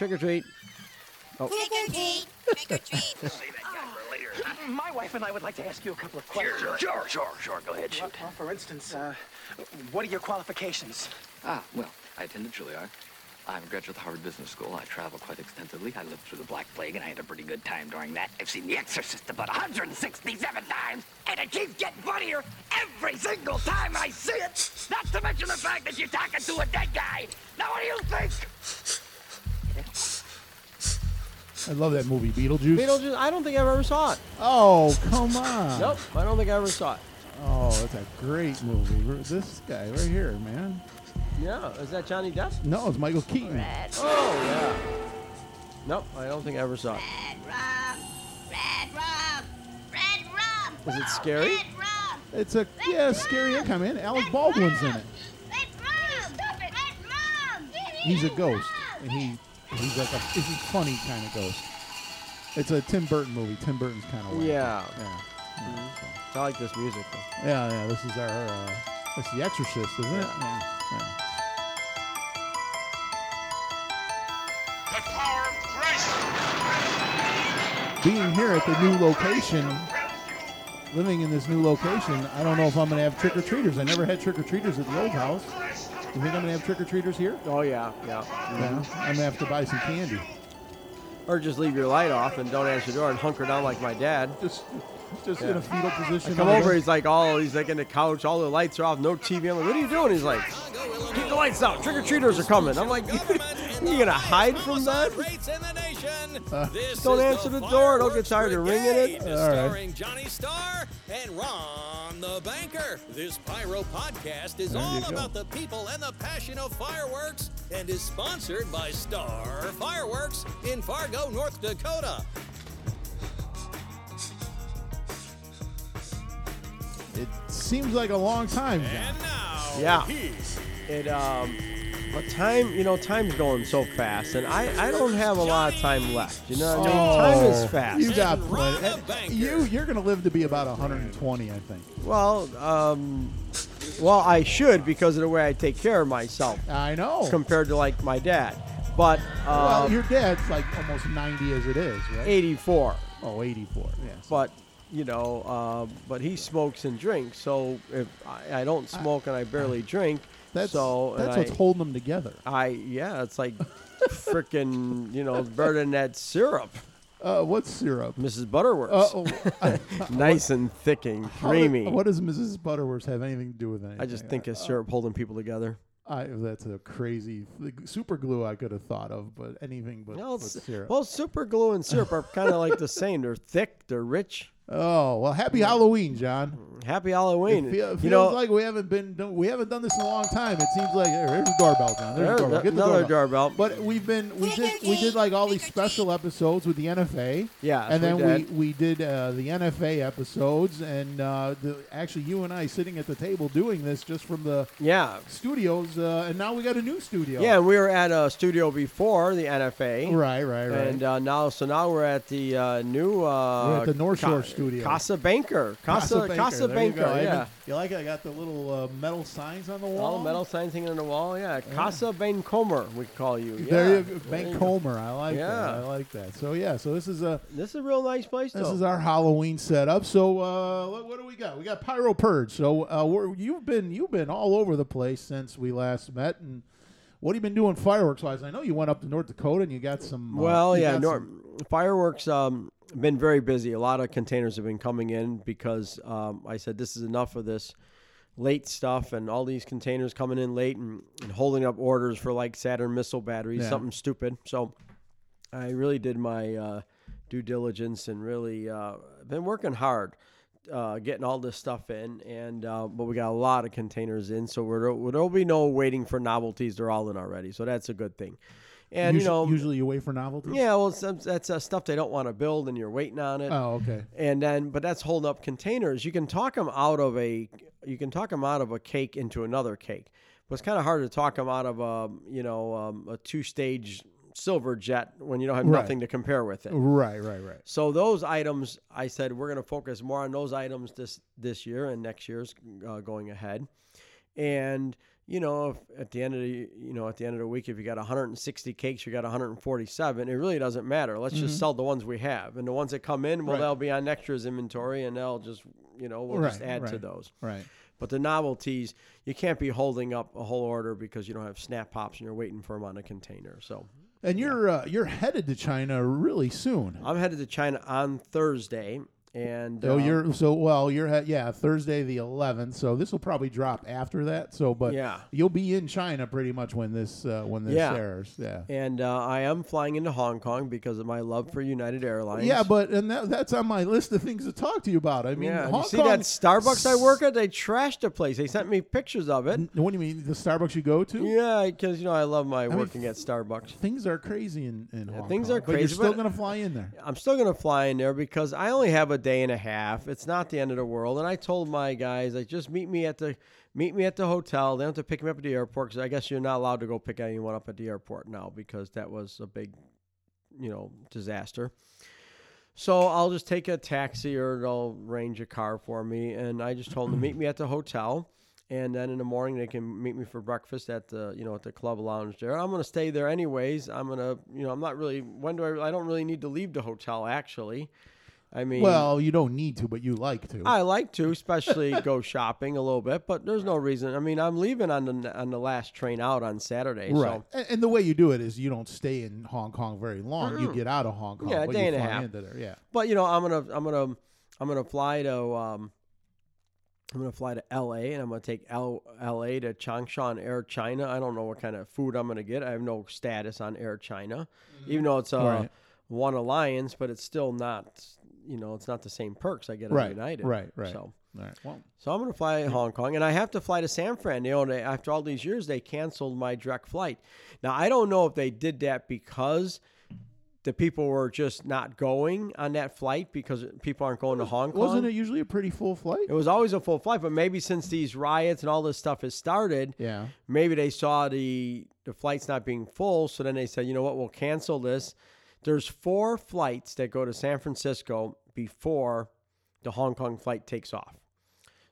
Trick or treat. Trick or treat. Trick or treat. My wife and I would like to ask you a couple of questions. Sure, sure, sure, sure. Go ahead, shoot. Well, for instance, uh, what are your qualifications? Ah, well, I attended Juilliard. I'm a graduate of the Harvard Business School. I travel quite extensively. I lived through the Black Plague, and I had a pretty good time during that. I've seen The Exorcist about 167 times, and it keeps getting funnier every single time I see it. Not to mention the fact that you're talking to a dead guy. Now, what do you think? I love that movie, Beetlejuice. Beetlejuice. I don't think I ever saw it. Oh, come on. Nope. I don't think I ever saw it. Oh, that's a great movie. This guy right here, man. Yeah. Is that Johnny Depp? No, it's Michael Keaton. Oh yeah. Nope. I don't think I ever saw it. Red rum. Red rum. Red rum. Was it scary? Red rum. It's a yeah, scary income, man. Alec Baldwin's in it. Red rum. Stop it. Red rum. He's a ghost, and he he's like a he's a funny kind of ghost. It's a Tim Burton movie. Tim Burton's kind of Yeah. yeah, yeah, so. I like this music though. yeah, yeah. This is our uh, it's The Exorcist, isn't it? Yeah. yeah. Being here at the new location, living in this new location, I don't know if I'm going to have trick or treaters. I never had trick or treaters at the old house. You think I'm to have trick or treaters here? Oh yeah. Yeah. Yeah. I'm to have to buy some candy. Or just leave your light off and don't answer the door and hunker down like my dad. Just, just in a fetal position. I come over, he's like, all he's like in the couch, all the lights are off, no TV. I'm like, what are you doing? He's like, keep the lights out. Trick or treaters are coming. I'm like, you gonna hide from that? Don't answer the door. Don't get tired of ringing it. All right. Starring Johnny Starr and Ron the Banker. This Pyro podcast is There all go. about the people and the passion of fireworks and is sponsored by Star Fireworks in Fargo, North Dakota. It seems like a long time. And now, Yeah. he's It um, but time, you know, time's going so fast, and I I don't have a lot of time left. You know, what I mean? time Oh, is fast. You got plenty. You, you're gonna live to be about 120, I think. Well, um, well, I should because of the way I take care of myself I know. compared to like my dad. But well, um, your dad's like almost 90 as it is, right? 84. Oh, 84. Yes. But you know, uh, but he smokes and drinks. So if I, I don't smoke and I barely drink, that's so that's what's I, holding them together. I yeah, it's like freaking you know Bernadette syrup, Uh, what's syrup? Mrs. Butterworth. Uh, oh, nice and thick and how did- creamy. what does Mrs. Butterworth have anything to do with anything? I just think of syrup holding people together. I, that's a crazy the super glue I could have thought of, but anything but, Well, but syrup. well, super glue and syrup are kind of like the same. They're thick, they're rich. Oh well, happy Halloween, John. Happy Halloween. It feel, you feels know, like we haven't been done- we haven't done this in a long time. It seems like here, there's a doorbell, John. There's There- a doorbell. Get the another doorbell. doorbell. But we've been we did we did like all these special episodes with the NFA. Yes, and we then did. we we did uh, the NFA episodes, and uh, the, actually you and I sitting at the table doing this just from the yeah, studios, uh, and now we got a new studio. yeah. We were at a studio before the NFA. right, right, right. And uh, now, so now we're at the uh, new. Uh, We're at the North Shore studio. Casa Banker. Casa Casa There you Banker. go. I yeah. you like it? I got the little uh, metal signs on the wall. All the metal signs hanging on the wall. Yeah. Casa Bancomer, we call you. Yeah. There you go. Bank you I like Yeah. that. I like that. So yeah. So this is a This is a real nice place, this though. is our Halloween setup. So uh, what, what do we got? We got Pyro Purge. So uh, we're, you've been you've been all over the place since we last met, and what have you been doing fireworks wise? I know you went up to North Dakota and you got some. uh, Well, you yeah, got Nor- some- fireworks um, been very busy. A lot of containers have been coming in because um, I said this is enough of this late stuff and all these containers coming in late and, and holding up orders for like Saturn missile batteries, Yeah. something stupid. So I really did my uh, due diligence and really uh, been working hard. Uh, getting all this stuff in, and uh, but we got a lot of containers in, so we're, there'll be no waiting for novelties. They're all in already, so that's a good thing. And usually, you know, usually you wait for novelties. yeah, well, that's uh, stuff they don't want to build, and you're waiting on it. Oh, okay. And then, but that's holding up containers. You can talk them out of a, you can talk them out of a cake into another cake, but it's kind of hard to talk them out of a, you know, um, a two-stage silver jet when you don't have Right. nothing to compare with it. Right, right, right. So those items, I said we're going to focus more on those items this this year and next year's uh, going ahead, and you know, if at the end of the you know at the end of the week, if you got 160 cakes, you got 147. It really doesn't matter. Let's just sell the ones we have, and the ones that come in, well, Mm-hmm. Right. they'll be on next year's inventory, and they'll just you know we'll just Right, add to those. Right. But the novelties, you can't be holding up a whole order because you don't have snap pops and you're waiting for them on a container. So And you're uh, you're headed to China really soon. I'm headed to China on Thursday, and Oh, um, you're so well. You're yeah Thursday the 11th. So this will probably drop after that. So, but Yeah. you'll be in China pretty much when this uh, when this Yeah. airs. Yeah. and uh, I am flying into Hong Kong because of my love for United Airlines. Yeah, but and that, that's on my list of things to talk to you about. I mean, yeah. Hong you see Kong, that Starbucks I work at? They trashed the place. They sent me pictures of it. N- What do you mean? The Starbucks you go to? Yeah, because you know I love my mean, working at Starbucks. Things are crazy in, in Hong things Kong. are But you're still but- gonna fly in there. I'm still gonna fly in there because I only have a day and a half. It's not the end of the world. And I told my guys, like, just meet me at the meet me at the hotel. They don't have to pick me up at the airport because I guess you're not allowed to go pick anyone up at the airport now because that was a big, you know, disaster. So I'll just take a taxi or they'll arrange a car for me. And I just told them to meet me at the hotel. And then in the morning they can meet me for breakfast at the you know at the club lounge there. I'm gonna stay there anyways. I'm gonna you know I'm not really when do I I don't really need to leave the hotel actually. I mean Well, you don't need to, but you like to. I like to, especially go shopping a little bit, but there's no reason. I mean, I'm leaving on the on the last train out on Saturday, Right. so And, and the way you do it is you don't stay in Hong Kong very long. You get out of Hong Kong. Yeah, a day you and a half. into there. Yeah. But you know, I'm gonna I'm gonna I'm gonna fly to um, I'm gonna fly to L.A. and I'm gonna take L- L.A. to Changsha Air China. I don't know what kind of food I'm gonna get. I have no status on Air China, even though it's a Right. one alliance, but it's still not. You know, it's not the same perks I get on Right. United. Right. Right. So. All right. Well, So I'm going to fly to Hong Kong, and I have to fly to San Fran. You know, after all these years, they canceled my direct flight. Now I don't know if they did that because the people were just not going on that flight because people aren't going to Hong Kong. wasn't it usually a pretty full flight? It was always a full flight, but maybe since these riots and all this stuff has started, Yeah. maybe they saw the the flights not being full, so then they said, you know what, we'll cancel this. There's four flights that go to San Francisco before the Hong Kong flight takes off.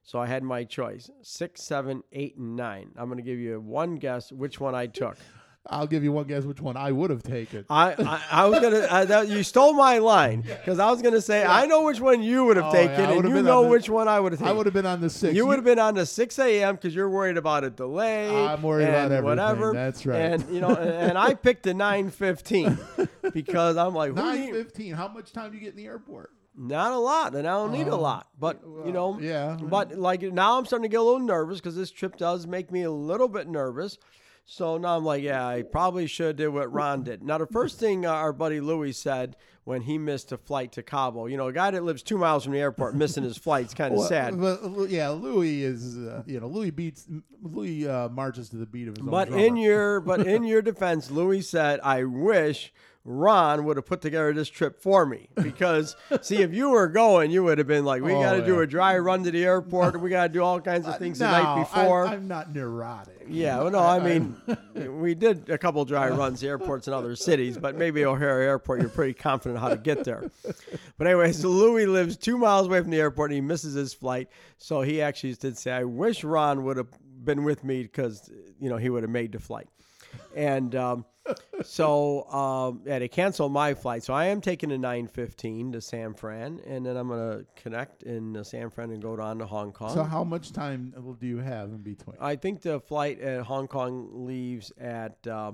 So I had my choice: six, seven, eight, and nine. I'm going to give you one guess which one I took. I'll give you one guess which one I would have taken. I, I, I was gonna. I, that, you stole my line because I was gonna say I know which one you would have Oh, taken, yeah, and you know on the- which one I would have taken. I would have been on the six. You would have been on the 6 a.m. because you're worried about a delay. I'm worried about everything. Whatever. That's right. And you know, and, and I picked the 9:15 because I'm like, nine fifteen. How much time do you get in the airport? not a lot, and I don't need a oh, lot. But you know, Oh, yeah. But like now, I'm starting to get a little nervous because this trip does make me a little bit nervous. So now I'm like, yeah, I probably should do what Ron did. Now, the first thing uh, our buddy Louis said when he missed a flight to Cabo, you know, a guy that lives two miles from the airport missing his flight flight's kind of Well, sad. But, yeah, Louis is uh, you know Louis beats Louis uh, marches to the beat of his own But in your but in your defense, Louis said, "I wish Ron would have put together this trip for me because see, if you were going, you would have been like, we Oh, got to do a dry run to the airport, and we got to do all kinds of things the No, night I'm- before." I'm, not neurotic. yeah, well, no, I mean, we did a couple dry runs to airports in other cities, but maybe O'Hare Airport, you're pretty confident how to get there. But anyways, Louis lives two miles away from the airport, and he misses his flight. So he actually did say, "I wish Ron would have been with me because you know he would have made the flight." And um, so um, yeah, they canceled my flight. So I am taking a 9:15 to San Fran, and then I'm gonna connect in uh, San Fran and go down to Hong Kong. So how much time do you have in between? I think the flight at Hong Kong leaves at uh,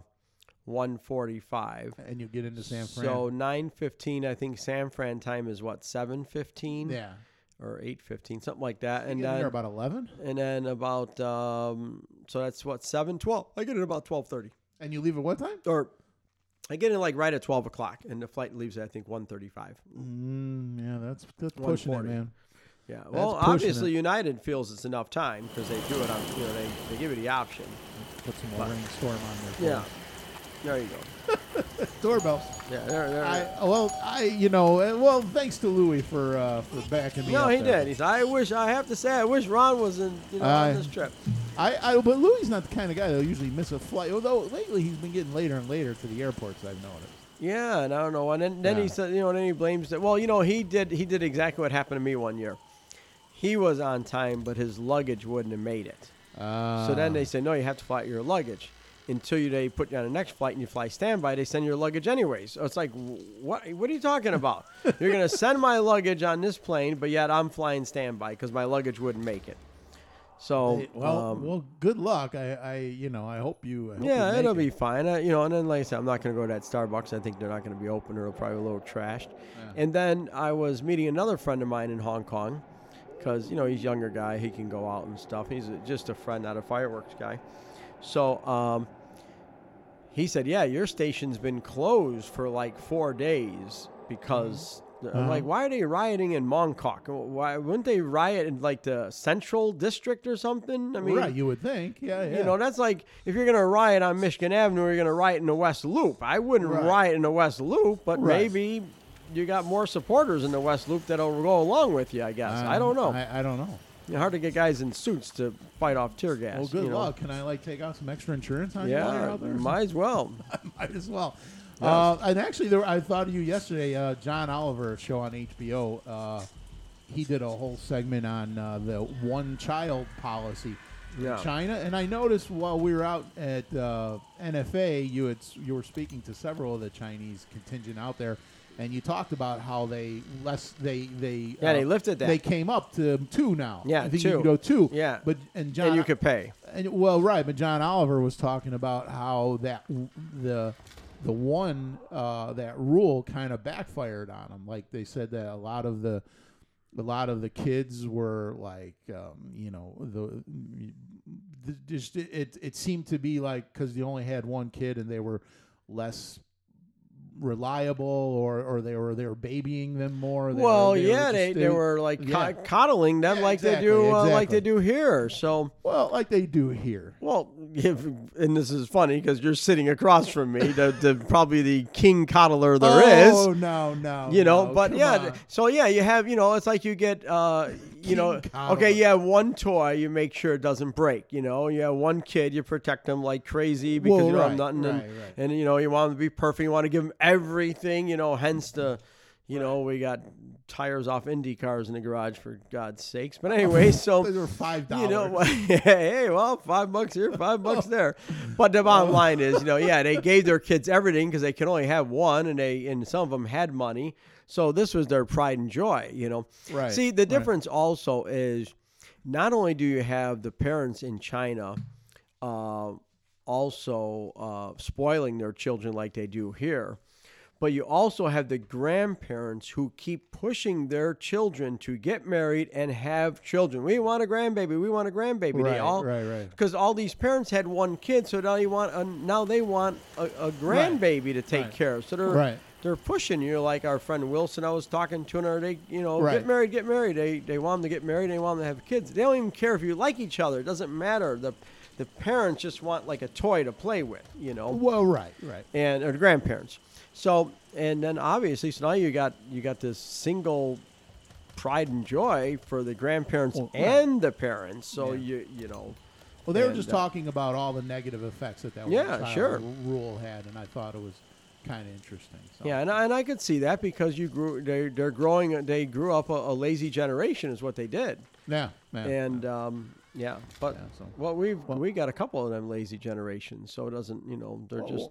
1:45. and you get into San Fran. So 9:15. I think San Fran time is what 7:15 yeah, or 8:15, something like that. and And get in there then about eleven, and then about um, so that's what 7:12. I get in about 12:30 and you leave at what time? or. I get in like right at 12 o'clock, and the flight leaves at I think 1:35. Mm, yeah, that's that's pushing it, man. Yeah. Well, obviously it. United feels it's enough time because they do it on. You know, they, they give you the option. Put some more rainstorm on there. Yeah. There you go. doorbells. Yeah. There. There. I well, I you know, uh, well, thanks to Louis for uh, for backing me No, up. he there. did. He said, "I wish I have to say I wish Ron was in you know I- on this trip." I, I but Louis not the kind of guy that'll usually miss a flight. Although lately he's been getting later and later to the airports. I've noticed. Yeah, and I don't know. And then, then Yeah. he said, you know, and then he blames that. Well, you know, he did he did exactly what happened to me one year. He was on time, but his luggage wouldn't have made it. So then they said, no, you have to fly your luggage. Until you, they put you on the next flight and you fly standby, they send your luggage anyways. So it's like, what? What are you talking about? You're gonna send my luggage on this plane, but yet I'm flying standby because my luggage wouldn't make it. So Hey, well, um, well, good luck. I, I, you know, I hope you. I hope yeah, make it'll it. be fine. Uh, you know, and then like I said, I'm not going to go to that Starbucks. I think they're not going to be open, or it'll probably be a little trashed. And then I was meeting another friend of mine in Hong Kong, because you know he's a younger guy, he can go out and stuff. He's a, just a friend, not a fireworks guy. So um, he said, "Yeah, your station's been closed for like four days because." I'm like, why are they rioting in Mongkok? Why wouldn't they riot in like the central district or something? I mean, right. You would think. Yeah. Yeah. you know, that's like if you're gonna riot on Michigan Avenue, you're gonna riot in the West Loop. I wouldn't Right. riot in the West Loop, but Right. maybe you got more supporters in the West Loop that'll go along with you. I guess I don't know. Um, I, I don't know. Hard to get guys in suits to fight off tear gas. Well, good you know. luck. Can I like take out some extra insurance on you while you're Yeah, out there? might as well. Might as well. Uh, and actually, there, I thought of you yesterday. Uh, John Oliver show on HBO. Uh, he did a whole segment on uh, the one child policy Yeah. in China, and I noticed while we were out at uh, NFA, you had you were speaking to several of the Chinese contingent out there, and you talked about how they less they they Yeah, uh, they lifted that. They came up to two now. Yeah, I think two. you can go two. Yeah. but and John and you could pay. and, well, right, but John Oliver was talking about how that the the one uh, that rule kind of backfired on him. Like they said that a lot of the a lot of the kids were like, um, you know, the, the just it it seemed to be like because they only had one kid and they were less reliable or or they were they were babying them more. They well, were, they yeah, were they, they were like yeah. co- coddling them Yeah, like exactly, they do uh, like they do here. So well like they do here. Well, if, and this is funny because you're sitting across from me, the, the probably the king coddler there is. Oh no no you know, no, but yeah, on. so yeah, you have, you know, it's like you get, uh, you know, okay, you have one toy, you make sure it doesn't break. You know, you have one kid, you protect them like crazy because Well, you don't right, have nothing, and, right, right. and you know, you want them to be perfect. You want to give them everything. You know, hence the, you know, we got tires off Indy cars in the garage for God's sakes. But anyway, so Those are five dollars. you know, hey, well, five bucks here, five bucks there. But the bottom line is, you know, yeah, they gave their kids everything because they can only have one, and they and some of them had money, so this was their pride and joy. You know, Right, See, the right. difference also is not only do you have the parents in China. Uh, also uh, spoiling their children like they do here, but you also have the grandparents who keep pushing their children to get married and have children. We want a grandbaby. We want a grandbaby. Right, they all, right, right. Because all these parents had one kid, so now you want a, now they want a, a grandbaby to take right. care of. So they're Right. They're pushing you like our friend Wilson. I was talking to her. They you know Right. get married, get married. They they want them to get married. They want them to have kids. They don't even care if you like each other. It doesn't matter. The the parents just want like a toy to play with. You know Well, right, right. and or the grandparents. So and then obviously, so now you got you got this single pride and joy for the grandparents Well, right. and the parents. So Yeah. you you know, Well, they were just uh, talking about all the negative effects that that Yeah, sure. rule had, and I thought it was kind of interesting. So. yeah, and, I- and I could see that because you grew they they're growing they grew up a, a lazy generation is what they did, yeah, yeah. and um, yeah, but Yeah, so- well we've Well- we got a couple of them lazy generations, so it doesn't you know they're Well, just.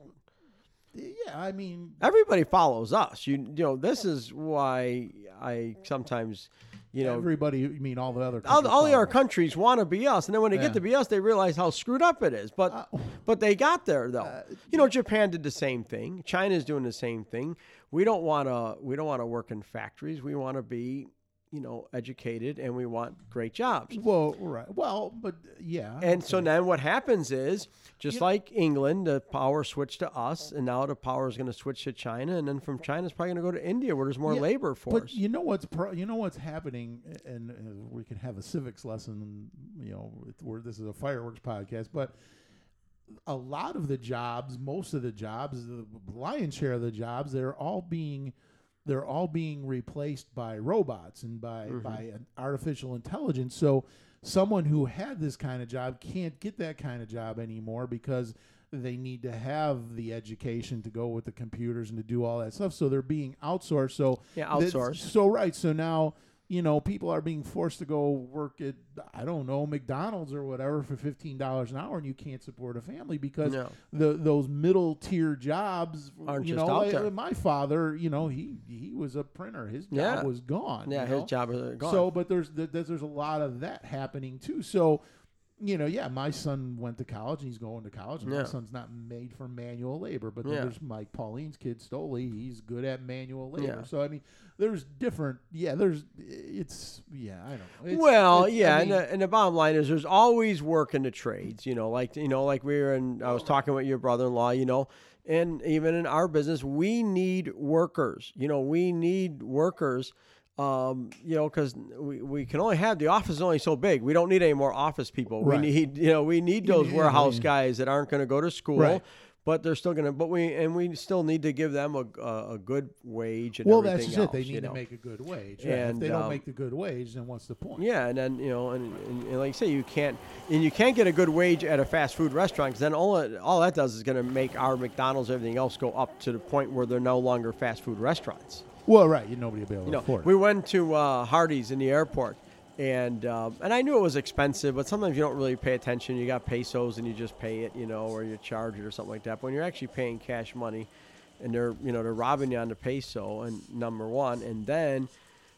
yeah, I mean, Everybody follows us. You, you know, this is why I sometimes, you know, everybody. You mean all the other? all, countries all the other countries want to be us, and then when they Yeah. get to be us, they realize how screwed up it is. But Uh, but they got there though. you know, Japan did the same thing. China's doing the same thing. We don't want to we don't want to work in factories. We want to be you know educated, and we want great jobs. Well, right. Well, but yeah. And so then what happens is, just You- like England, the power switched to us, and now the power is going to switch to China, and then from China, it's probably going to go to India, where there's more Yeah, labor force. But you know what's pro- you know what's happening, and, and we can have a civics lesson. You know, where this is a fireworks podcast, but a lot of the jobs, most of the jobs, the lion's share of the jobs, they're all being they're all being replaced by robots and by Mm-hmm. by an artificial intelligence. So someone who had this kind of job can't get that kind of job anymore because they need to have the education to go with the computers and to do all that stuff. So they're being outsourced. So Yeah, outsourced. So right. So now you know, people are being forced to go work at I don't know McDonald's or whatever for fifteen dollars an hour, and you can't support a family because No. the those middle tier jobs Aren't you just know, out there. my father, you know, he he was a printer. His job Yeah. was gone. Yeah, his know? job is uh, gone. So, but there's there's a lot of that happening too. So, you know, yeah, my son went to college and he's going to college. And Yeah. My son's not made for manual labor, but Yeah. there's Mike Pauline's kid, Stoley. He's good at manual labor. Yeah. So I mean, there's different. Yeah, there's it's yeah. I don't know. It's, well, it's- I yeah, uh, mean, and, the, and the bottom line is there's always work in the trades. You know, like you know, like we were in. I was talking with your brother-in-law. You know, and even in our business, we need workers. You know, we need workers. Um, you know, because we, we can only have the office is only so big. We don't need any more office people. Right. We need you know we need those need- warehouse yeah. guys that aren't going to go to school. Right. But they're still gonna. But we and we still need to give them a, a, a good wage and well, everything that's just it. They need you to make a good wage. and if they don't um, make the good wage, then what's the point? Yeah, and then you know, and, and, and like you say, you can't, and you can't get a good wage at a fast food restaurant because then all it, all that does is going to make our McDonald's everything else go up to the point where they're no longer fast food restaurants. Well, right. You nobody will be able You to know, afford it. we went to uh, Hardee's in the airport, and um, and I knew it was expensive, but sometimes you don't really pay attention. You got pesos and you just pay it, you know, or you charge it or something like that. But when you're actually paying cash money, and they're you know they're robbing you on the peso, and number one, and then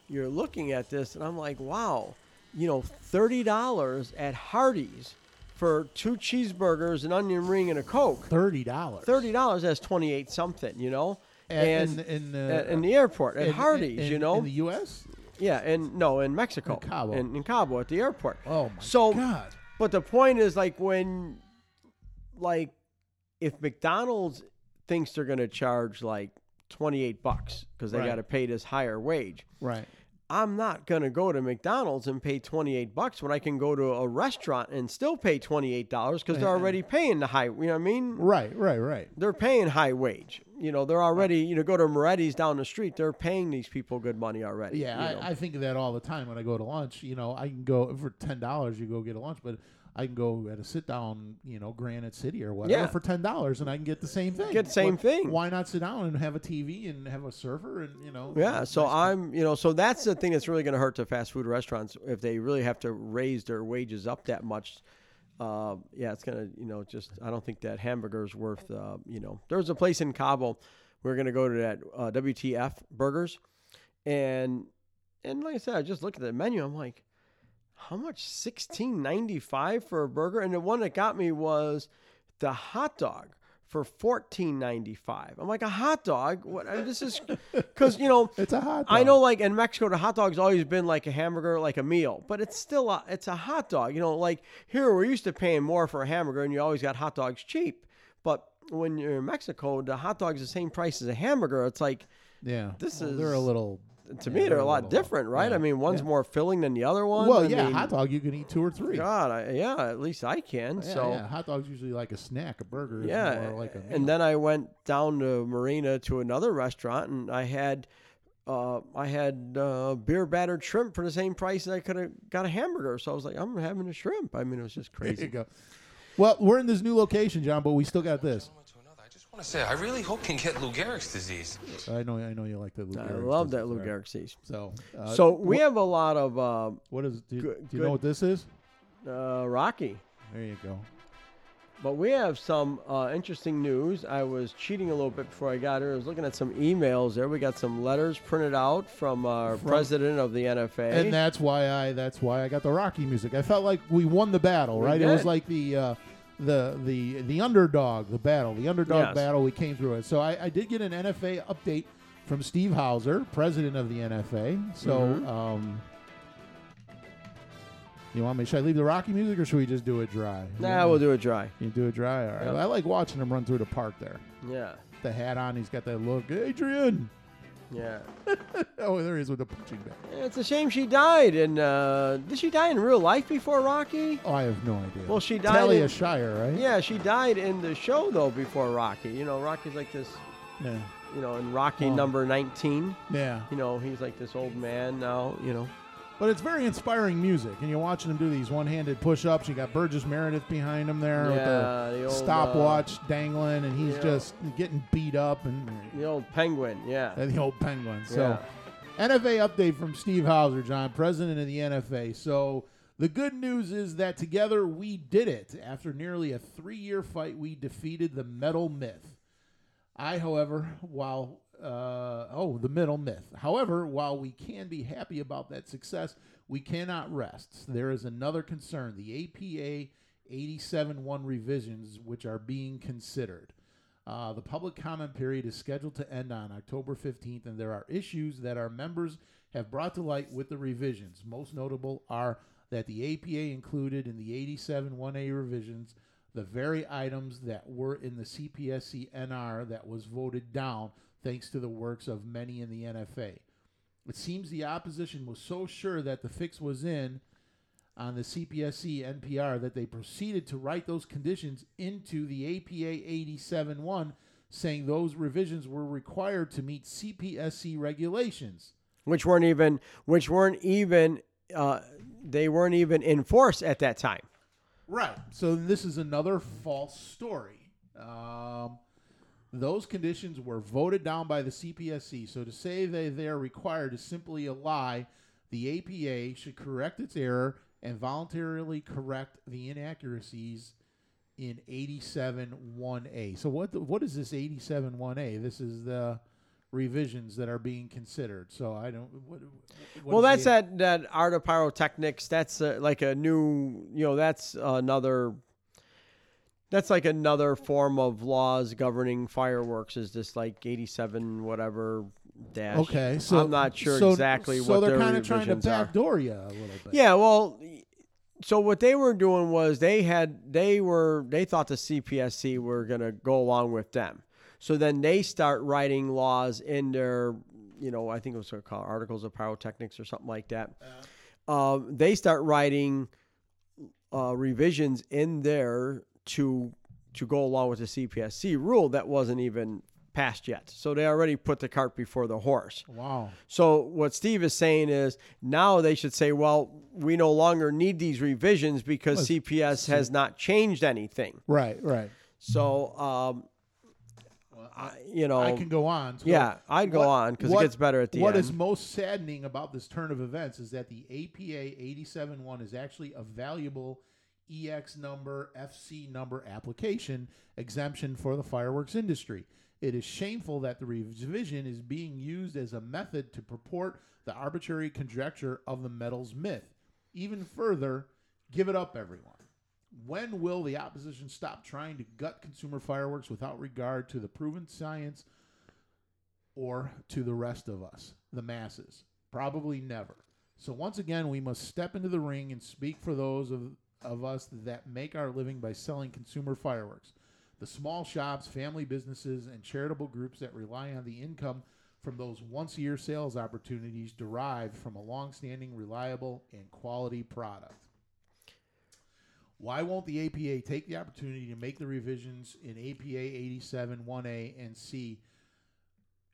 you're looking at this, and I'm like, wow, you know, thirty dollars at Hardee's for two cheeseburgers, an onion ring, and a coke. Thirty dollars. Thirty dollars that's twenty eight something, you know. And- And in- in, at- uh, in the airport at In- Hardee's, in- you know, in the U.S. yeah, and no, in Mexico, In Cabo. in, in Cabo at the airport. Oh my so, God. But the point is, like, when, like, if McDonald's thinks they're going to charge like twenty eight bucks because they Right. got to pay this higher wage, Right. I'm not going to go to McDonald's and pay twenty eight bucks when I can go to a restaurant and still pay twenty eight dollars because they're already paying the high. You know what I mean? Right. Right. Right. They're paying high wage. You know, they're already. You know, go to Moretti's down the street. They're paying these people good money already. Yeah, you know. I, I think of that all the time when I go to lunch. You know, I can go for ten dollars. You go get a lunch, but I can go at a sit down. You know, Granite City or whatever Yeah. for ten dollars, and I can get the same thing. Get the same thing. Why not sit down and have a TV and have a server and you know? Yeah, so place. I'm, you know, so that's the thing that's really going to hurt the fast food restaurants if they really have to raise their wages up that much. Uh, yeah, it's gonna, you know, just I don't think that hamburger's worth. Uh, you know, there's a place in Cabo. We're gonna go to that uh, WTF Burgers, and and like I said, I just looked at the menu. I'm like, how much? Sixteen ninety five for a burger, and the one that got me was the hot dog for fourteen ninety five. I'm like a hot dog. What? I mean, this is because you know it's a hot. Dog. I know, like in Mexico, the hot dog's always been like a hamburger, like a meal, but it's still a, it's a hot dog. You know, like here we're used to paying more for a hamburger, and you always got hot dogs cheap. But when you're in Mexico, the hot dog's the same price as a hamburger. It's like Yeah, this Well, is- they're a little. To yeah, me, they're a lot different, right? yeah, I mean, one's yeah. more filling than the other one. Well, I yeah, mean, hot dog you can eat two or three. God, I, yeah, at least I can. Yeah, so yeah, hot dog's usually like a snack. A burger is Yeah, more like a. meal. and then I went down to Marina to another restaurant, and I had, uh, I had uh, beer battered shrimp for the same price as I could have got a hamburger. So I was like, I'm having a shrimp. I mean, it was just crazy. go. Well, we're in this new location, John, but we still got this. I want to say, I really hope can get Lou Gehrig's disease. I know, I know you like that. Lou I Gehrig's love that disease, Lou right? Gehrig sees. So, uh, So we wh- have a lot of uh, What is? Do, you- good- do you know what this is? uh, Rocky. There you go. But we have some uh, interesting news. I was cheating a little bit before I got here. I was looking at some emails there. We got some letters printed out from our From- president of the NFA. And that's why I that's why I got the Rocky music. I felt like we won the battle, right? It was did. like the uh, the the the underdog, the battle, the underdog Yes. battle. We came through it. So I, I did get an NFA update from Steve Houser, president of the NFA. So. Mhm. Um, you want me? Should I leave the Rocky music, or should we just do it dry? nah, we'll do it dry. You do it dry. All right. Yep. I like watching him run through the park there. Yeah, The hat on, he's got that look. Adrian. Yeah. Oh, there he is with the punching bag. It's a shame she died. And uh, did she die in real life before Rocky? Oh, I have no idea. Well, she died Talia in- Shire, right? Yeah, she died in the show though before Rocky. You know, Rocky's like this. Yeah. You know, in Rocky Oh. number 19. Yeah. You know, he's like this old man now. You know. But it's very inspiring music, and you're watching him do these one-handed push-ups. You got Burgess Meredith behind him there Yeah, with the the, old, stopwatch uh, dangling, and he's just getting beat up, and, The old penguin. Yeah. and the old penguin. So, Yeah. NFA update from Steve Houser, John, president of the NFA. So the good news is that together we did it. After nearly a three-year fight, we defeated the metal myth. I, however, while uh, oh, the middle myth. However, while we can be happy about that success, we cannot rest. There is another concern: the APA 87-1 revisions, which are being considered. Uh, the public comment period is scheduled to end on October 15th, and there are issues that our members have brought to light with the revisions. Most notable are that the APA included in the 87 1A revisions the very items that were in the CPSC NR that was voted down thanks to the works of many in the NFA. It seems the opposition was so sure that the fix was in on the CPSC NPR that they proceeded to write those conditions into the APA 87-1 saying those revisions were required to meet CPSC regulations. which weren't even which weren't even uh, they weren't even in force at that time. Right. So this is another false story. Um, those conditions were voted down by the CPSC. So to say that they are required is simply a lie. The APA should correct its error and voluntarily correct the inaccuracies in 87-1A. So what the, what is this 87-1A? This is the revisions that are being considered. So I don't. What, what well, that's the- that that art of pyrotechnics. That's uh, like a new, you know, that's another. That's like another form of laws governing fireworks. Is this like eighty-seven whatever dash? Okay, so I'm not sure so- exactly so what they're their kind of trying to backdoor you a little bit. Yeah, well, so what they were doing was they had they were they thought the CPSC were going to go along with them. So then they start writing laws in their, you know, I think it was called Articles of Pyrotechnics or something like that. Um, they start writing uh, revisions in there to to go along with the CPSC rule that wasn't even passed yet. So they already put the cart before the horse. Wow. So what Steve is saying is now they should say, well, we no longer need these revisions because CPS has not changed anything. Right. Right. So, um, I, you know, I can go on. So yeah, I'd go what- on because it gets better at the What end. What is most saddening about this turn of events is that the APA 87-1 is actually a valuable EX number, FC number application exemption for the fireworks industry. It is shameful that the revision is being used as a method to purport the arbitrary conjecture of the metals myth. Even further, give it up, everyone. When will the opposition stop trying to gut consumer fireworks without regard to the proven science or to the rest of us, the masses? Probably never. So once again, we must step into the ring and speak for those of, of us that make our living by selling consumer fireworks. The small shops, family businesses, and charitable groups that rely on the income from those once a year sales opportunities derived from a long standing, reliable, and quality product. Why won't the APA take the opportunity to make the revisions in APA 87 1A and C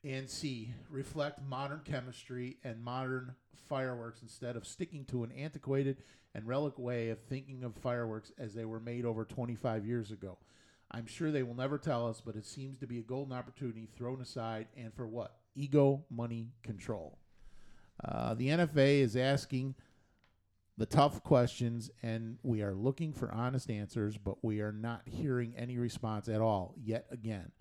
and C reflect modern chemistry and modern fireworks instead of sticking to an antiquated and relic way of thinking of fireworks as they were made over 25 years ago? I'm sure they will never tell us, but it seems to be a golden opportunity thrown aside, and for what? Ego, money, control. Uh, the NFA is asking the tough questions, and we are looking for honest answers, but we are not hearing any response at all yet again.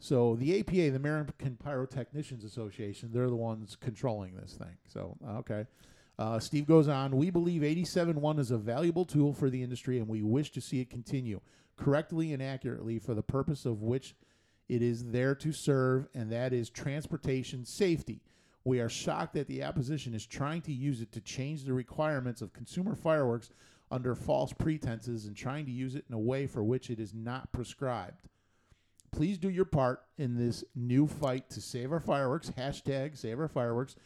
So the APA, the American Pyrotechnicians Association, they're the ones controlling this thing. So okay. Uh, Steve goes on. We believe 87.1 is a valuable tool for the industry, and we wish to see it continue correctly and accurately for the purpose of which it is there to serve, and that is transportation safety. We are shocked that the opposition is trying to use it to change the requirements of consumer fireworks under false pretenses and trying to use it in a way for which it is not prescribed. Please do your part in this new fight to save our fireworks. Hashtag save our fireworks.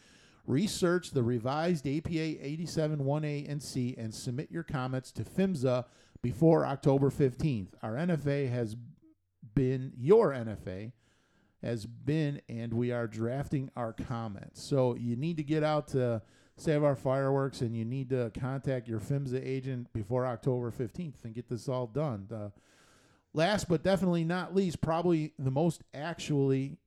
Research the revised APA 87 1A and C and submit your comments to PHMSA before October 15th. Our NFA has been, your NFA has been, and we are drafting our comments. So you need to get out to Save Our Fireworks and you need to contact your PHMSA agent before October 15th and get this all done. Last but definitely not least, probably the most actually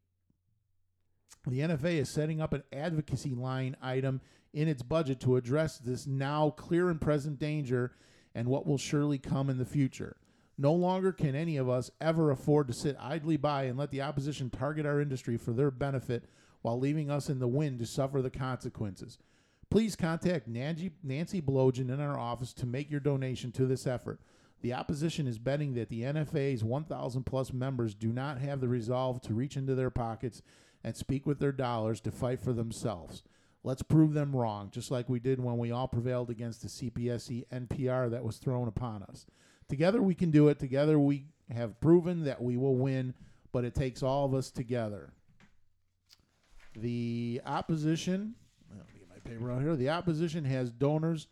The NFA is setting up an advocacy line item in its budget to address this now clear and present danger and what will surely come in the future. No longer can any of us ever afford to sit idly by and let the opposition target our industry for their benefit while leaving us in the wind to suffer the consequences. Please contact Nancy, Nancy in our office to make your donation to this effort. The opposition is betting that the NFA's 1,000 plus members do not have the resolve to reach into their pockets and speak with their dollars to fight for themselves. Let's prove them wrong, just like we did when we all prevailed against the CPSC NPR that was thrown upon us. Together we can do it. Together we have proven that we will win, but it takes all of us together. The opposition, let me get my paper out here. The opposition has donors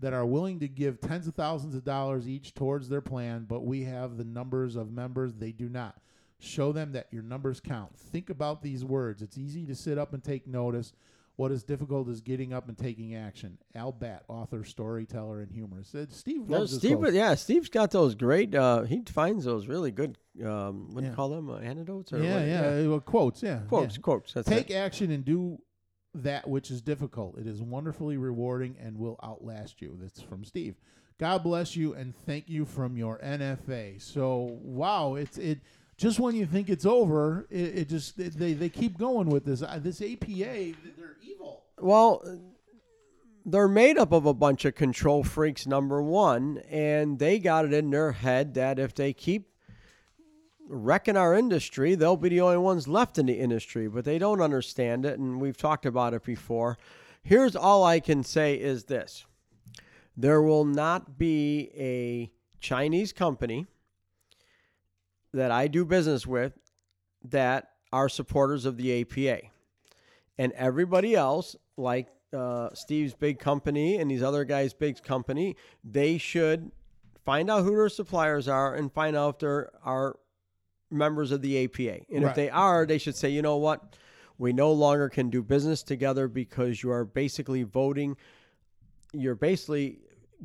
that are willing to give tens of thousands of dollars each towards their plan, but we have the numbers of members. They do not. Show them that your numbers count. Think about these words. It's easy to sit up and take notice. What is difficult is getting up and taking action. Al Batt, author, storyteller, and humorist. Uh, Steve No, Steve, yeah, Steve's got those great. Uh, he finds those really good. Um, what do Yeah. you call them? Uh, anecdotes or Yeah, what? yeah, well, quotes, yeah. Quotes, yeah. quotes. That's Take it. action and do that which is difficult. It is wonderfully rewarding and will outlast you. That's from Steve. God bless you and thank you from your NFA. So wow, it's it. Just when you think it's over, it, it just it, they they keep going with this. Uh, this APA, they're evil. Well, they're made up of a bunch of control freaks, number one, and they got it in their head that if they keep wrecking our industry, they'll be the only ones left in the industry. But they don't understand it, and we've talked about it before. Here's all I can say is this there will not be a Chinese company that I do business with that are supporters of the APA and everybody else, like uh, Steve's big company and these other guys' big company, they should find out who their suppliers are and find out if there are members of the APA. And if they are, they should say, you know what, we no longer can do business together because you are basically voting. You're basically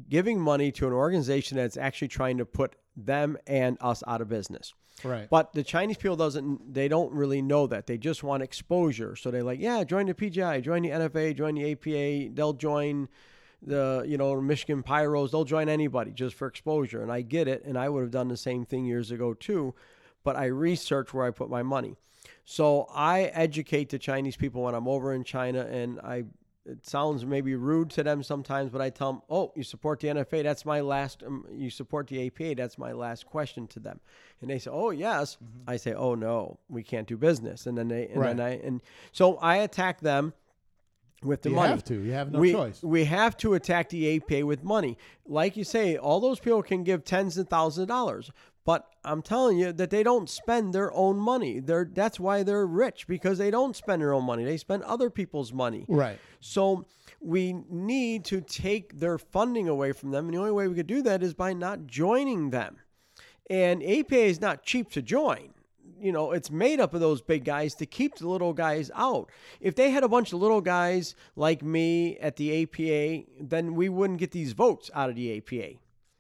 giving money to an organization that's actually trying to put them and us out of business. Right. But the Chinese people doesn't they don't really know that. They just want exposure. So they're like, yeah, join the PGI, join the NFA, join the APA. They'll join the you know Michigan Pyros. They'll join anybody just for exposure. And I get it. And I would have done the same thing years ago too. But I research where I put my money. So I educate the Chinese people when I'm over in China, and I. It sounds maybe rude to them sometimes, but I tell them, "Oh, you support the NFA? That's my last. Um, you support the APA? That's my last question to them." And they say, "Oh, yes." I say, "Oh no, we can't do business." And then they, and then I, and so I attack them with the you money. have to. You have no we, choice. We have to attack the APA with money. Like you say, all those people can give tens of thousands of dollars. But I'm telling you that they don't spend their own money. They're that's why they're rich because they don't spend their own money. They spend other people's money. Right. So we need to take their funding away from them. And the only way we could do that is by not joining them. And APA is not cheap to join. You know, it's made up of those big guys to keep the little guys out. If they had a bunch of little guys like me at the APA, then we wouldn't get these votes out of the APA.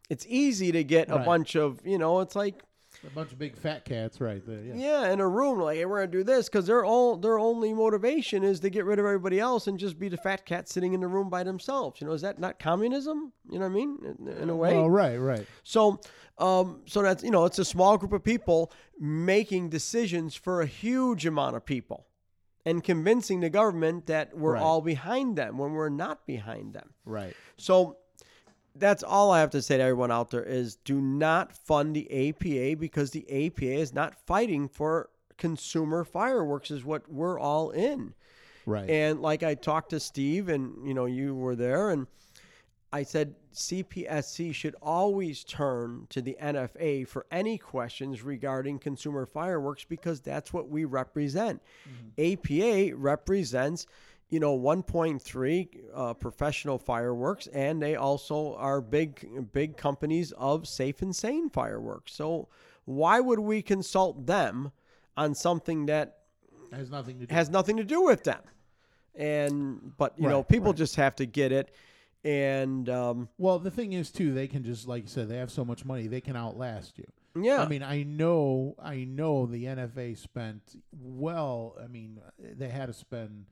It's easy to get a bunch of, you know, it's like A bunch of big fat cats, right there. Yeah. yeah, in a room like, hey, we're gonna do this because their all their only motivation is to get rid of everybody else and just be the fat cat sitting in the room by themselves. You know, is that not communism? You know what I mean? In, in a way. Oh, right, right. So, um, so that's you know, it's a small group of people making decisions for a huge amount of people, and convincing the government that we're Right. all behind them when we're not behind them. Right. So that's all I have to say to everyone out there is do not fund the APA because the APA is not fighting for consumer fireworks is what we're all in. Right. And like I talked to Steve and you know you were there and I said CPSC should always turn to the NFA for any questions regarding consumer fireworks because that's what we represent. Mm-hmm. APA represents, you know, 1.3 uh, professional fireworks, and they also are big, big companies of safe and sane fireworks. So why would we consult them on something that has nothing to do. has nothing to do with them? And but you know, people right. just have to get it. And um, Well, the thing is too, they can just like you said, they have so much money, they can outlast you. Yeah. I mean, I know, I know the NFA spent well. I mean, they had to spend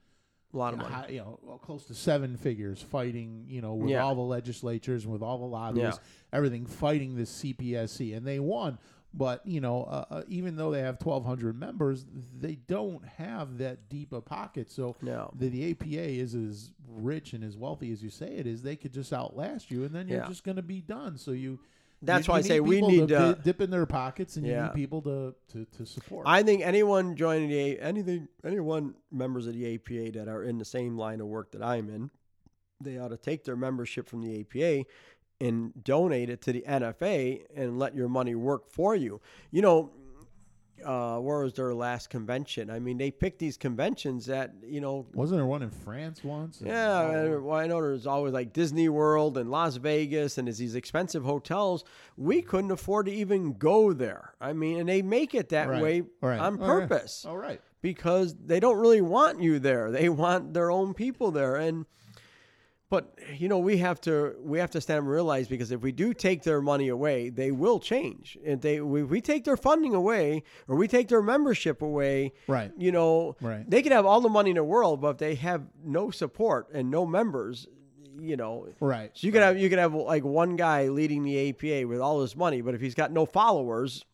A lot of money. high- you know, well, close to seven figures fighting, you know, with Yeah. all the legislatures and with all the lobbyists, everything fighting the CPSC, and they won. But you know, uh, uh, even though they have 1,200 members, they don't have that deep a pocket. So No. the, the APA is as rich and as wealthy as you say it is. They could just outlast you, and then you're Yeah. just going to be done. So you. That's you- why you I say we need to to- dip in their pockets, and you need people to to, to support. I think anyone joining the anything anyone members of the APA that are in the same line of work that I'm in, they ought to take their membership from the APA and donate it to the NFA and let your money work for you. You know, uh, where was their last convention? I mean, they pick these conventions that you know Wasn't there one in France once? Yeah, all I- well, I know there's always like Disney World and Las Vegas, and there's these expensive hotels. We couldn't afford to even go there. I mean, and they make it that Right, way right. on All right. purpose All right. because they don't really want you there. They want their own people there, and but you know we have to we have to stand up and realize because if we do take their money away, they will change. If they we, we take their funding away or we take their membership away, Right. You know, Right. they could have all the money in the world, but if they have no support and no members, you know, Right, So you could have you could have like one guy leading the APA with all his money, but if he's got no followers,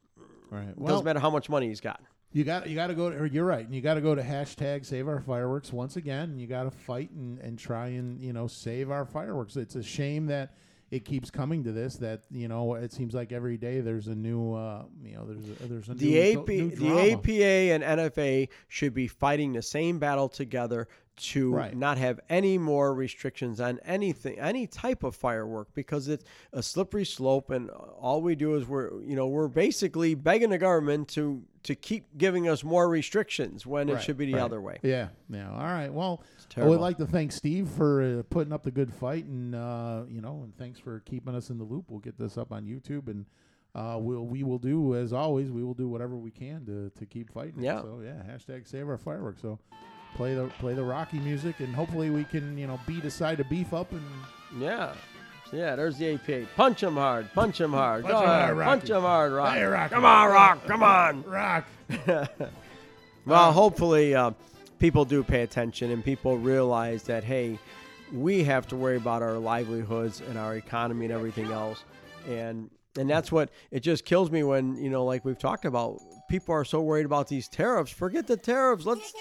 Right. Well, doesn't matter how much money he's got. You got you got to go. To, or you're right. and You got to go to hashtag Save Our Fireworks once again. And you got to fight and, and try and you know save our fireworks. It's a shame that it keeps coming to this. That you know it seems like every day there's a new uh, you know there's a, there's a The new, AP, new the. APA and NFA should be fighting the same battle together to Right. not have any more restrictions on anything, any type of firework, because it's a slippery slope, and all we do is we're, you know, we're basically begging the government to to keep giving us more restrictions when it Right, should be the right. other way. Yeah, yeah. All right. Well, I would like to thank Steve for uh, putting up the good fight, and uh, you know, and thanks for keeping us in the loop. We'll get this up on YouTube, and uh, we'll we will do as always. We will do whatever we can to to keep fighting. Yeah. So yeah, hashtag Save Our Fireworks. So play the play the Rocky music, and hopefully we can you know beat a side of beef up and Yeah. Yeah, there's the APA. Punch him hard. Punch him hard. Punch Go 'em hard. Rocky. Punch him hard, Rock. Hey, Rocky. Come on, Rock. Come on. rock. Well, hopefully, uh, people do pay attention and people realize that hey, we have to worry about our livelihoods and our economy and everything else, and and that's what it just kills me when you know, like we've talked about, people are so worried about these tariffs. Forget the tariffs. Let's,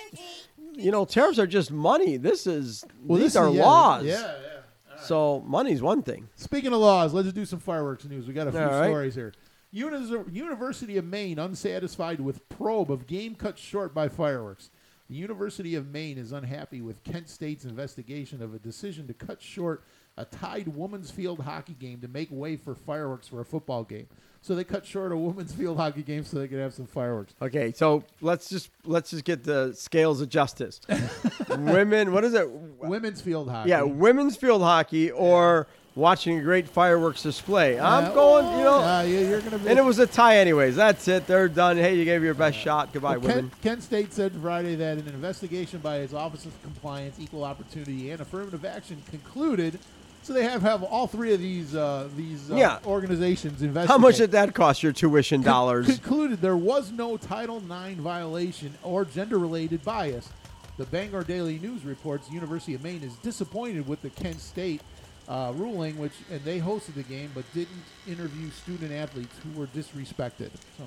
you know, tariffs are just money. This is Well, these this are yeah, laws. Yeah, yeah. So money's one thing. Speaking of laws, let's do some fireworks news. We got a few All right. stories here. Unis- University of Maine unsatisfied with probe of game cut short by fireworks. The University of Maine is unhappy with Kent State's investigation of a decision to cut short a tied women's field hockey game to make way for fireworks for a football game. So they cut short a women's field hockey game so they could have some fireworks. Okay, so let's just let's just get the scales of justice. Women, what is it? Women's field hockey. Yeah, women's field hockey or watching a great fireworks display. I'm Uh, going, you know, uh, you're gonna be. and it was a tie anyways. That's it. They're done. Hey, you gave your best shot. Goodbye, Well, women. Kent, State said Friday that an investigation by its Office of Compliance, Equal Opportunity, and Affirmative Action concluded. So they have have all three of these uh, these uh, Yeah. organizations investigate. How much did that cost your tuition Con- dollars? concluded there was no Title IX violation or gender-related bias. The Bangor Daily News reports University of Maine is disappointed with the Kent State uh, ruling, which and they hosted the game but didn't interview student athletes who were disrespected. So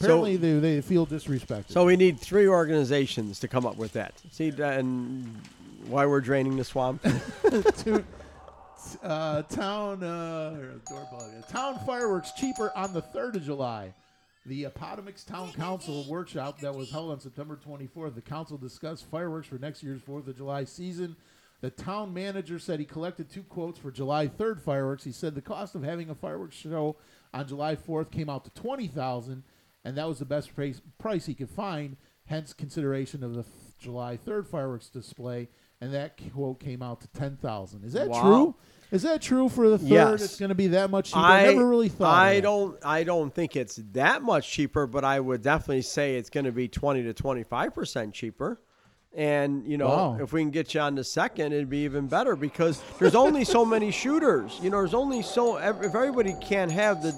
apparently they, they feel disrespected. So we need three organizations to come up with that. See, and why we're draining the swamp? uh, town uh, here, doorbell again. town fireworks cheaper on the third of July. The Appomattox Town Council workshop that was held on September 24th. The council discussed fireworks for next year's Fourth of July season. The town manager said he collected two quotes for July 3rd fireworks. He said the cost of having a fireworks show on July 4th came out to 20000 and that was the best price, price he could find, hence consideration of the f- July 3rd fireworks display, and that quote came out to 10000 Is that Wow. true? Is that true for the third? Yes. It's going to be that much cheaper. I, never really thought. I don't. I don't think it's that much cheaper, but I would definitely say it's going to be twenty to twenty five percent cheaper. And you know, Wow. if we can get you on the second, it'd be even better because there's only so many shooters. You know, there's only so if everybody can't have the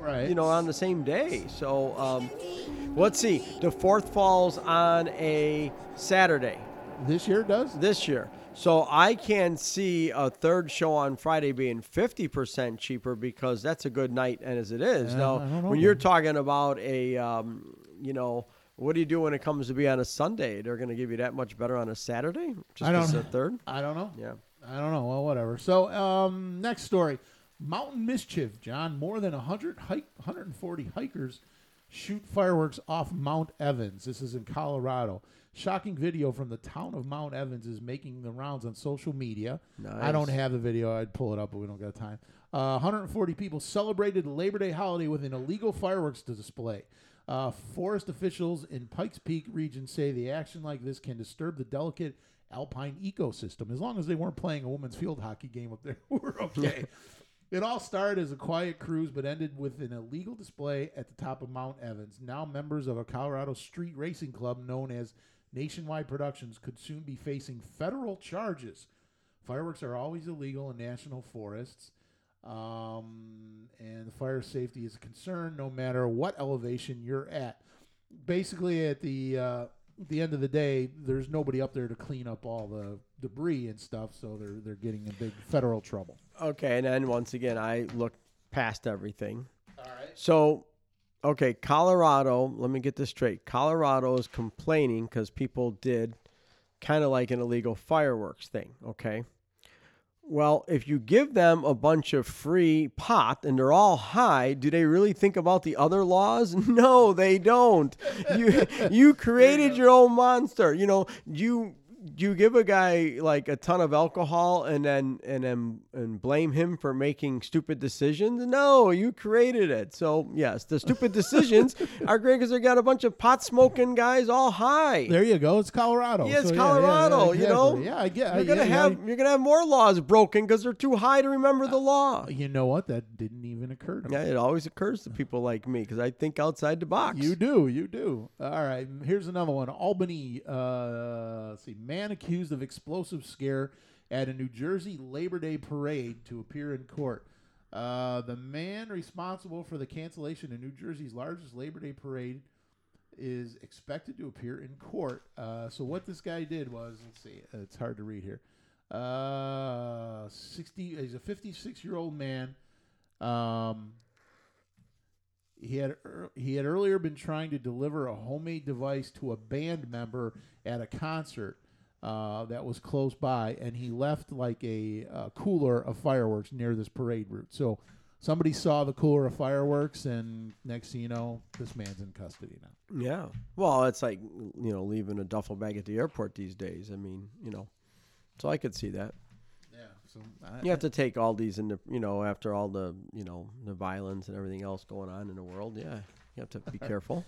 Right. You know, on the same day. So um, let's see. The fourth falls on a Saturday This year does. this year. So I can see a third show on Friday being 50% cheaper because that's a good night and as it is. Uh, now, I don't know, when you're talking about a, um, you know, what do you do when it comes to be on a Sunday? They're going to give you that much better on a Saturday? Just I don't a know. third? I don't know. Yeah. I don't know. Well, whatever. So, um, next story: Mountain mischief. John, more than 100 hike, 140 hikers shoot fireworks off Mount Evans. This is in Colorado. Shocking video from the town of Mount Evans is making the rounds on social media. I don't have the video. I'd pull it up, but we don't got time. Uh, 140 people celebrated Labor Day holiday with an illegal fireworks display. Uh, forest officials in Pikes Peak region say the action like this can disturb the delicate alpine ecosystem. As long as they weren't playing a women's field hockey game up there, we're okay. It all started as a quiet cruise, but ended with an illegal display at the top of Mount Evans. Now, members of a Colorado street racing club known as Nationwide Productions could soon be facing federal charges. Fireworks are always illegal in national forests, um, and the fire safety is a concern no matter what elevation you're at. Basically, at the uh, the end of the day, there's nobody up there to clean up all the debris and stuff, so they're they're getting in big federal trouble. Okay, and then once again, I looked past everything. All right. So, okay, Colorado. Let me get this straight. Colorado is complaining because people did kind of like an illegal fireworks thing. Okay. Well, if you give them a bunch of free pot and they're all high, do they really think about the other laws? No, they don't. You you created your own monster. You know, you you give a guy like a ton of alcohol and then and then and blame him for making stupid decisions? No, you created it. So yes, the stupid decisions are great because they got a bunch of pot smoking guys all high. There you go. It's Colorado. Yeah, it's So, yeah, yeah, yeah, Colorado. You know, exactly. Yeah, I get. You're gonna have you're gonna have more laws broken because they're too high to remember the law. You know what? That didn't even occur to me. Yeah, it always occurs to people like me because I think outside the box. You do, you do. All right, here's another one. Albany, uh, let's see, man accused of explosive scare at a New Jersey Labor Day parade to appear in court. Uh, the man responsible for the cancellation of New Jersey's largest Labor Day parade is expected to appear in court. Uh, so what this guy did was, let's see, it's hard to read here. Uh, sixty. He's a fifty-six-year-old man. Um, he had ear- he had earlier been trying to deliver a homemade device to a band member at a concert uh, that was close by, and he left like a uh, cooler of fireworks near this parade route. So somebody saw the cooler of fireworks, and next thing you know, this man's in custody now. Yeah. Well, it's like you know leaving a duffel bag at the airport these days. I mean, you know, so I could see that. Yeah. So I, You have to take all these into you know after all the you know the violence and everything else going on in the world. Yeah, you have to be careful.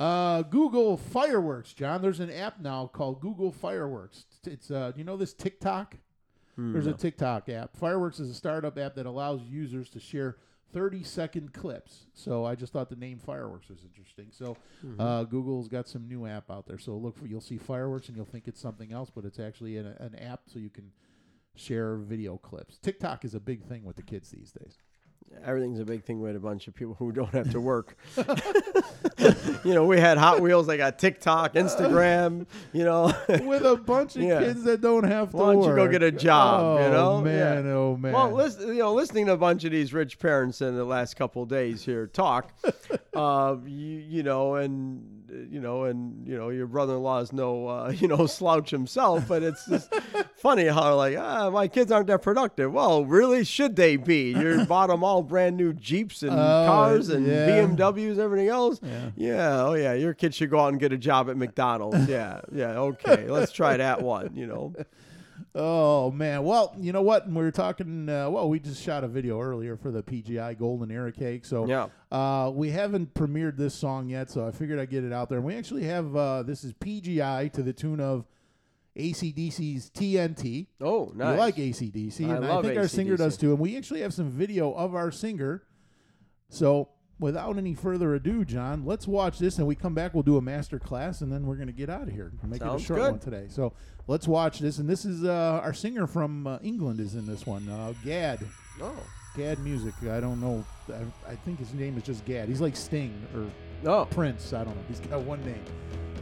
Uh, Google Fireworks, John. There's an app now called Google Fireworks. It's uh, do you know this TikTok? There's a TikTok app. Fireworks is a startup app that allows users to share 30 second clips. So I just thought the name Fireworks was interesting. So uh, Google's got some new app out there. So look for you'll see fireworks and you'll think it's something else, but it's actually an, an app so you can share video clips. TikTok is a big thing with the kids these days. Everything's a big thing with a bunch of people who don't have to work. you know, we had Hot Wheels. They got TikTok, Instagram. You know, with a bunch of Yeah. kids that don't have to Why don't you go get a job, Oh, you know? man, Yeah. oh man. Well, listen, you know, listening to a bunch of these rich parents in the last couple of days here talk, uh, you, you know, and you know, and you know, your brother-in-law is no, uh, you know, slouch himself, but it's just funny how like, ah, my kids aren't that productive. Well, really, should they be? You bought them all brand new Jeeps and Oh, cars and yeah. BMWs, everything else. Yeah. yeah, oh yeah, your kid should go out and get a job at McDonald's. yeah, yeah, okay, let's try that one. You know. Oh man! Well, you know what? We were talking. Uh, well, we just shot a video earlier for the PGI Golden Era Cake. So Yeah. uh, we haven't premiered this song yet. So I figured I'd get it out there. And we actually have uh, this is PGI to the tune of ACDC's TNT. Oh, nice. You like ACDC, I and I think our singer does too. And we actually have some video of our singer. So without any further ado, John, let's watch this, and we come back. We'll do a master class, and then we're gonna get out of here. Make Sounds it a short good. one today. So let's watch this, and this is uh, our singer from uh, England is in this one, uh, Gad. Oh. Gad Music. I don't know. I, I think his name is just Gad. He's like Sting or Oh, Prince. I don't know. He's got one name.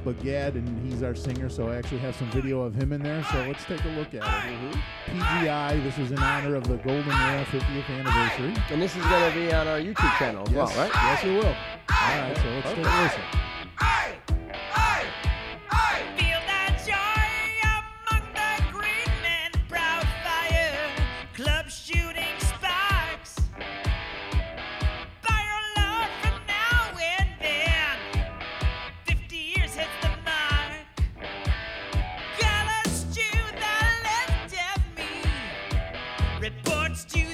But Gad, and he's our singer, so I actually have some video of him in there. So let's take a look at it. PGI, this is in honor of the Golden Era 50th anniversary. and this is going to be on our YouTube channel as well, right? Yes, it will. All right, so let's take a listen. Feel that joy reports to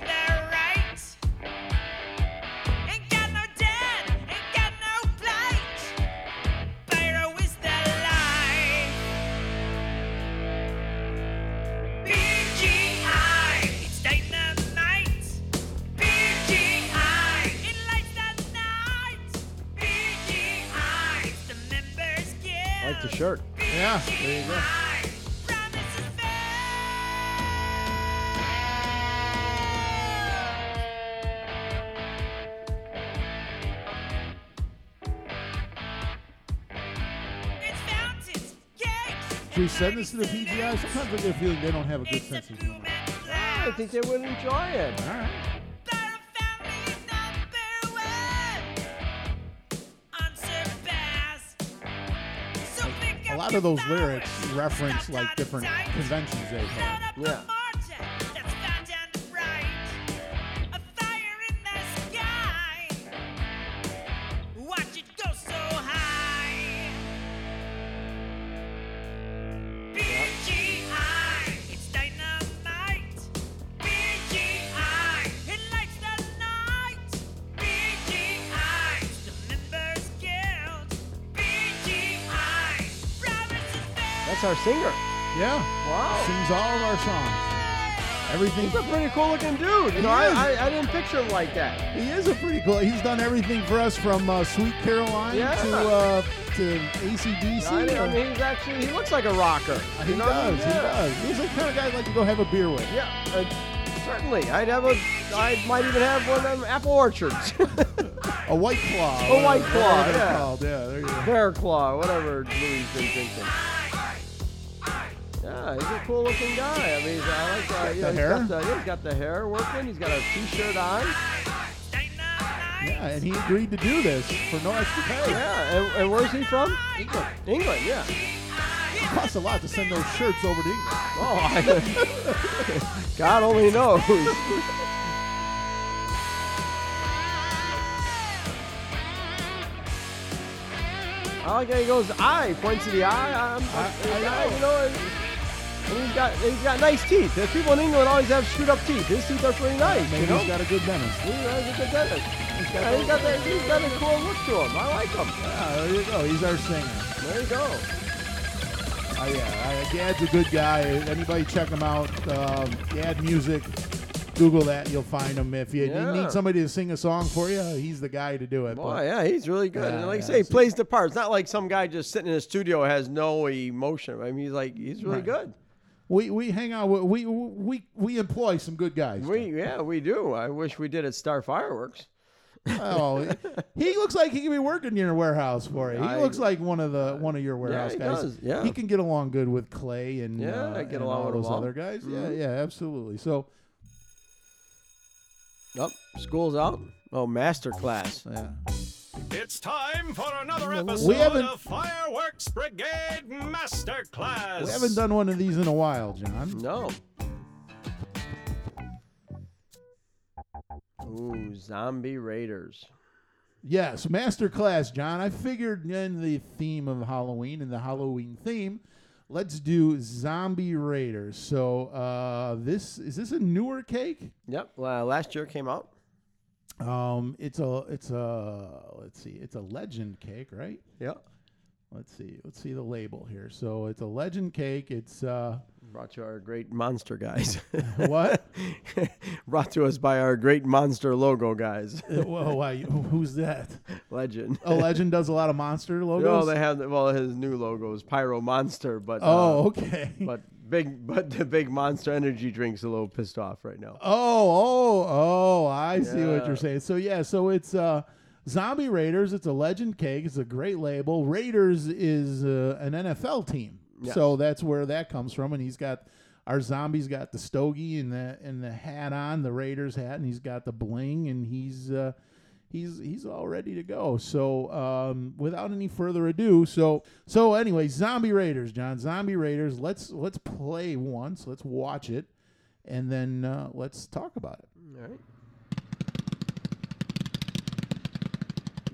send this to the PGI? Sometimes I get a feeling they don't have a good sense of humor. I think they would enjoy it. All right. Byron family number one. Unsurpassed. So pick A lot of those lyrics reference like different conventions they've had. Yeah. That's our singer. Yeah. Wow. Sings all of our songs. Everything. He's a pretty cool looking dude. You know, I. I, I didn't picture him like that. He is a pretty cool. He's done everything for us from uh, Sweet Caroline Yeah. to uh, to ACDC. I, I mean, he's actually, he looks like a rocker. he You know does. mean? He does. He's the kind of guy I'd like to go have a beer with. Yeah, uh, certainly. I'd have a, I might even have one of them apple orchards. A white claw. A White Claw, yeah. called. Yeah, there you go. Bear claw, whatever Louis been thinking. Yeah, he's a cool looking guy. I mean, he's, I like uh, you The he's hair? Got the, yeah, he's got the hair working. He's got a t-shirt on. Yeah, and he agreed to do this for no extra pay. Yeah, and, and where's he from? England. England, yeah. It costs a lot to send those shirts over to England. Oh, I, God only knows. I like how he goes eye, points to the eye. I'm, I- I know. You know, and, and he's got he's got nice teeth. The people in England always have screwed up teeth. His teeth are pretty nice. Maybe you know? he's got a good dentist. He has a good dentist. He's got, yeah, he's got, that, he's got a cool look to him. I like him. Yeah, there you go. He's our singer. There you go. Oh yeah, uh, Gad's a good guy. Anybody check him out? Um, Gad Music. Google that, you'll find him. If you, Yeah. need somebody to sing a song for you, he's the guy to do it. Boy, But- yeah, he's really good. and Yeah, like I say, he plays the part. It's not like some guy just sitting in a studio has no emotion. I mean, he's like he's really Right. good. We we hang out. with- We we we employ some good guys. We yeah, we do. I wish we did at Starr Fireworks. Oh, he looks like he could be working in your warehouse for you. He I- looks like one of the one of your warehouse he guys. does, yeah. he can get along good with Clay and Yeah, uh, get along all with those all. other guys. Yeah, Mhm. yeah, absolutely. So Yep, school's out. Oh, master class. yeah, It's time for another episode We haven't- of Fireworks Brigade Masterclass. we haven't done one of these in a while, John. No. Ooh, zombie raiders. Yes, master class, John. I figured in the theme of Halloween and the Halloween theme, let's do zombie raiders. So uh, this is this a newer cake? Yep. Well, last year came out. Um, it's a it's a let's see, it's a legend cake, right? Yep. Let's see, let's see the label here. So it's a legend cake. It's uh, Brought to our great monster guys. what? Brought to us by our great monster logo guys. well, why, who's that? Legend. A legend does a lot of monster logos. No, they have well his new logo is Pyro Monster, but oh, uh, okay. but big, but the big Monster Energy drink's a little pissed off right now. Oh, oh, oh! I see what you're saying. So yeah, so it's uh, Zombie Raiders. It's a Legend cake. It's a great label. Raiders is uh, an NFL team, Yes. so that's where that comes from. And he's got our zombies got the stogie and the and the hat on, the Raiders hat, and he's got the bling, and he's uh, he's he's all ready to go. So um, without any further ado, so so anyway, Zombie Raiders, John, Zombie Raiders. Let's let's play once. Let's watch it, and then uh, let's talk about it. All right.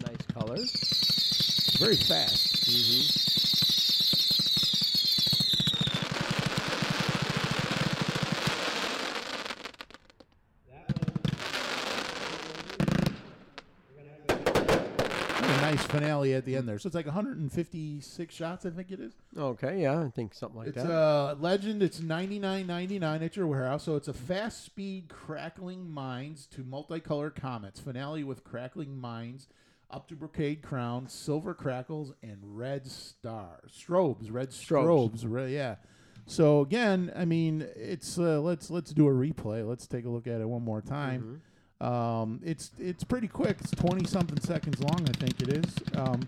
Nice colors. Very fast. A nice finale at the end there. So it's like 156 shots, I think it is. Okay, yeah, I think something like It's that. uh legend. It's 99.99 at your warehouse. So it's a fast speed crackling mines to multicolor comets. Finale with crackling mines, up to brocade crown, silver crackles, and red stars. Strobes, red Strobes. strobes. Yeah. So again, I mean, it's uh, let's let's do a replay. Let's take a look at it one more time. Um, it's it's pretty quick. It's 20 something seconds long, I think it is. Um,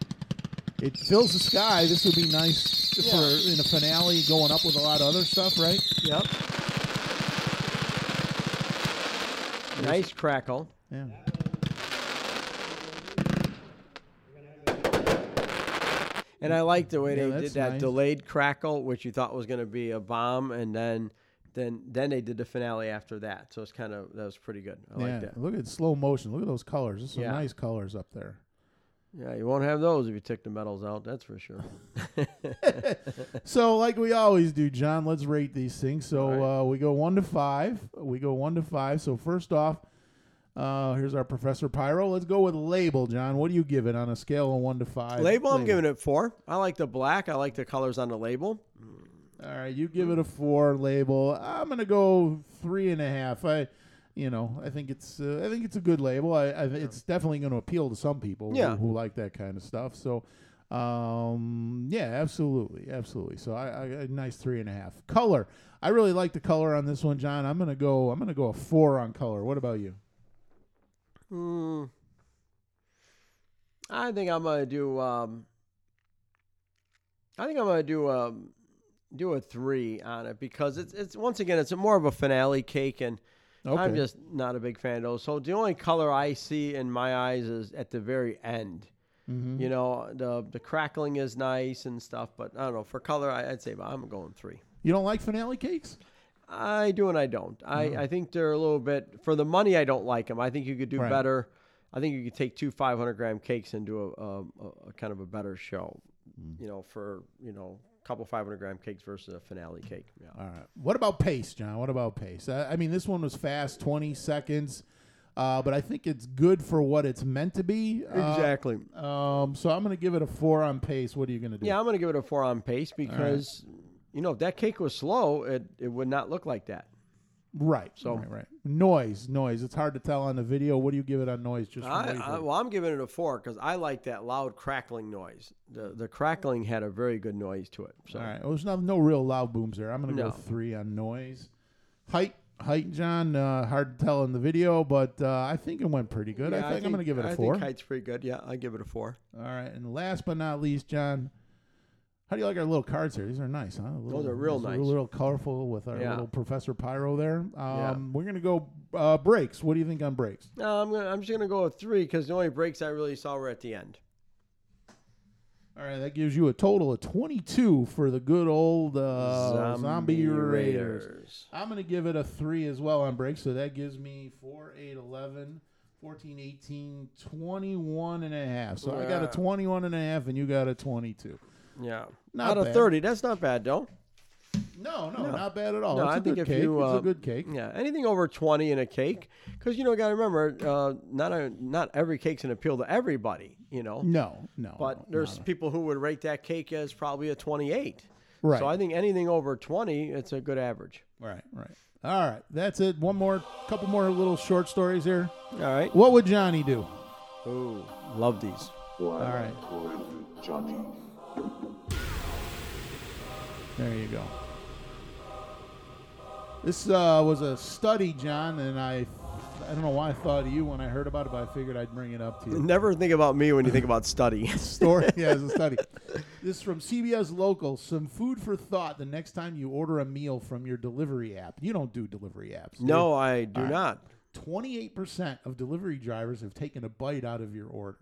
it fills the sky. This would be nice for in a finale going up with a lot of other stuff, right? Yep. Nice crackle. Yeah. And I like the way Yeah, they did that nice. delayed crackle, which you thought was going to be a bomb, and then, then, then they did the finale after that. So it's kind of that was pretty good. I yeah. like that. Look at slow motion. Look at those colors. There's some Yeah. nice colors up there. Yeah, you won't have those if you take the metals out. That's for sure. So, like we always do, John, let's rate these things. So All uh, we go one to five. We go one to five. So first off, uh, here's our Professor Pyro. Let's go with label, John. What do you give it on a scale of one to five? label, I'm giving it four. I like the black. I like the colors on the label. All right, you give it a four label. I'm gonna go three and a half. I, you know, I think it's uh, I think it's a good label. I, I think it's definitely going to appeal to some people who- who, like that kind of stuff. So, um, yeah, absolutely, absolutely. So I, I a nice three and a half. Color. I really like the color on this one, John. I'm gonna go. I'm gonna go a four on color. What about you? Hmm. I think I'm gonna do. Um, I think I'm gonna do um, do a three on it because it's it's once again it's more of a finale cake and I'm just not a big fan of those. So the only color I see in my eyes is at the very end. Mm-hmm. You know, the the crackling is nice and stuff, but I don't know for color. I, I'd say I'm going three. You don't like finale cakes? I do and I don't. I, I think they're a little bit for the money. I don't like them. I think you could do Right. better. I think you could take two 500 gram cakes and do a, a, a, kind of a better show. You know, for you know, couple 500 gram cakes versus a finale cake. Yeah. All right. What about pace, John? What about pace? I, I mean, this one was fast, 20 seconds, uh, but I think it's good for what it's meant to be. Uh, Exactly. Um, so I'm going to give it a four on pace. What are you going to do? Yeah, I'm going to give it a four on pace because you know if that cake was slow, it it would not look like that. Right. So- right, right. Noise, noise. It's hard to tell on the video. What do you give it on noise? Just I, I, well, I'm giving it a four because I like that loud crackling noise. The the crackling had a very good noise to it. So All right. Well, there's no, no real loud booms there. I'm going to No. go three on noise. Height, height, John. Uh, hard to tell in the video, but uh, I think it went pretty good. Yeah, I think, I'm going to give it a four. think height's pretty good. Yeah, I give it a four. All right, and last but not least, John, how do you like our little cards here? These are nice, huh? A little, are real nice. A little colorful with our Yeah. little Professor Pyro there. Um, Yeah. We're gonna go uh, breaks. What do you think on breaks? No, I'm gonna, I'm just gonna go with three because the only breaks I really saw were at the end. All right, that gives you a total of 22 for the good old uh, Zombie, Raiders. I'm going to give it a 3 as well on breaks, so that gives me 4, 8, 11, 14, 18, 21 and a half. So I got a Yeah. 21 and a half, and you got a 22. Yeah, Not out of bad. thirty, that's not bad though. No, no, not bad at all. no, it's a I think good if cake. you it's uh, a good cake. Yeah, anything over twenty in a cake, because you know, got to remember, uh, not a, not every cake's an appeal to everybody. You know, No, no. but no, there's no. people who would rate that cake as probably a twenty-eight. Right. So I think anything over twenty, it's a good average. Right, right. All right, that's it. One more, couple more little short stories here. All right. What would Johnny do? Ooh, love these. All right, there you go. This uh, was a study, John, and I, I don't know why I thought of you when I heard about it, but I figured I'd bring it up to you. Never think about me when you think about study. Story, yeah, it's a study. This is from CBS Local. Some food for thought the next time you order a meal from your delivery app. You don't do delivery apps. do you? no, I do All right. not. 28% of delivery drivers have taken a bite out of your order,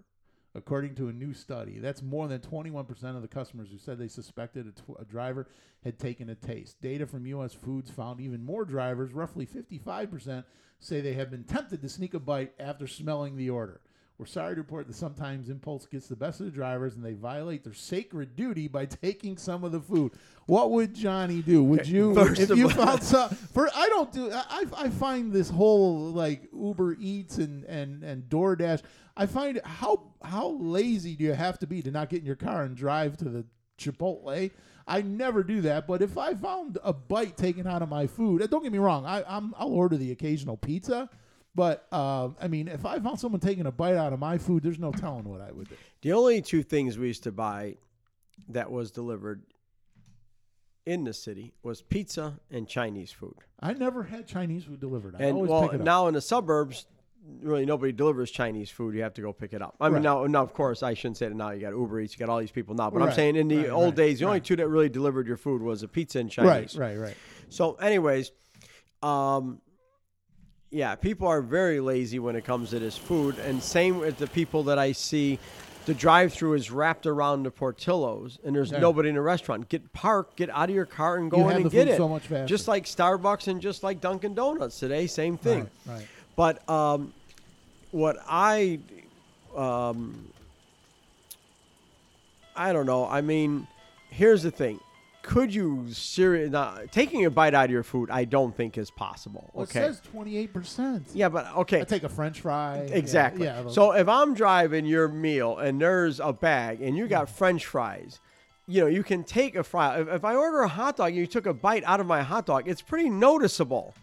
according to a new study. That's more than 21% of the customers who said they suspected a, tw- a driver had taken a taste. Data from U.S. Foods found even more drivers, roughly 55%, say they have been tempted to sneak a bite after smelling the order. We're sorry to report that sometimes impulse gets the best of the drivers and they violate their sacred duty by taking some of the food. What would Johnny do? Would you, if you found some, for I don't do, I, I find this whole like Uber Eats and, and, and DoorDash, I find how, how lazy do you have to be to not get in your car and drive to the Chipotle? I never do that, but if I found a bite taken out of my food, don't get me wrong, I, I'm, I'll order the occasional pizza. But uh, I mean, if I found someone taking a bite out of my food, there's no telling what I would do. The only two things we used to buy that was delivered in the city was pizza and Chinese food. I never had Chinese food delivered. I And always well, pick it up. now in the suburbs, really nobody delivers Chinese food. You have to go pick it up. I mean, Right. now, now of course, I shouldn't say that now. You got Uber Eats, you got all these people now. But I'm saying in the right, old right, days, the only two that really delivered your food was a pizza and Chinese. right, right, right. So, anyways, um, yeah, people are very lazy when it comes to this food, and same with the people that I see. The drive-through is wrapped around the Portillos, and there's Yeah. nobody in the restaurant. Get parked, get out of your car, and go You in and get it. so much faster. Just like Starbucks and just like Dunkin' Donuts today, same thing. Right, right. But um, what I, um, I don't know. I mean, here's the thing: could you serious uh, taking a bite out of your food? I don't think is possible. Well, okay. It says 28%. yeah, but okay. I take a French fry. Exactly. Yeah. those- so if I'm driving your meal and there's a bag and you got French fries, you know, you can take a fry. If, if I order a hot dog and you took a bite out of my hot dog, it's pretty noticeable.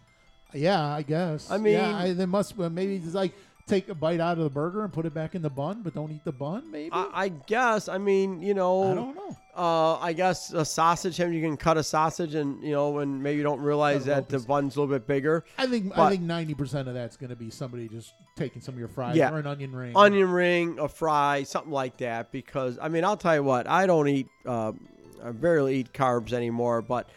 yeah, I guess. I mean- yeah, I, there must well, maybe it's like take a bite out of the burger and put it back in the bun, but don't eat the bun. Maybe I, I guess. I mean, you know. I don't know. Uh, I guess a sausage. You can cut a sausage, and you know, and maybe you don't realize Cut that the bun's a little bit bigger. I think I But- think ninety percent of that's going to be somebody just taking some of your fries Yeah. or an onion ring. onion ring, a fry, something like that. Because I mean, I'll tell you what, I don't eat, uh, I barely eat carbs anymore. But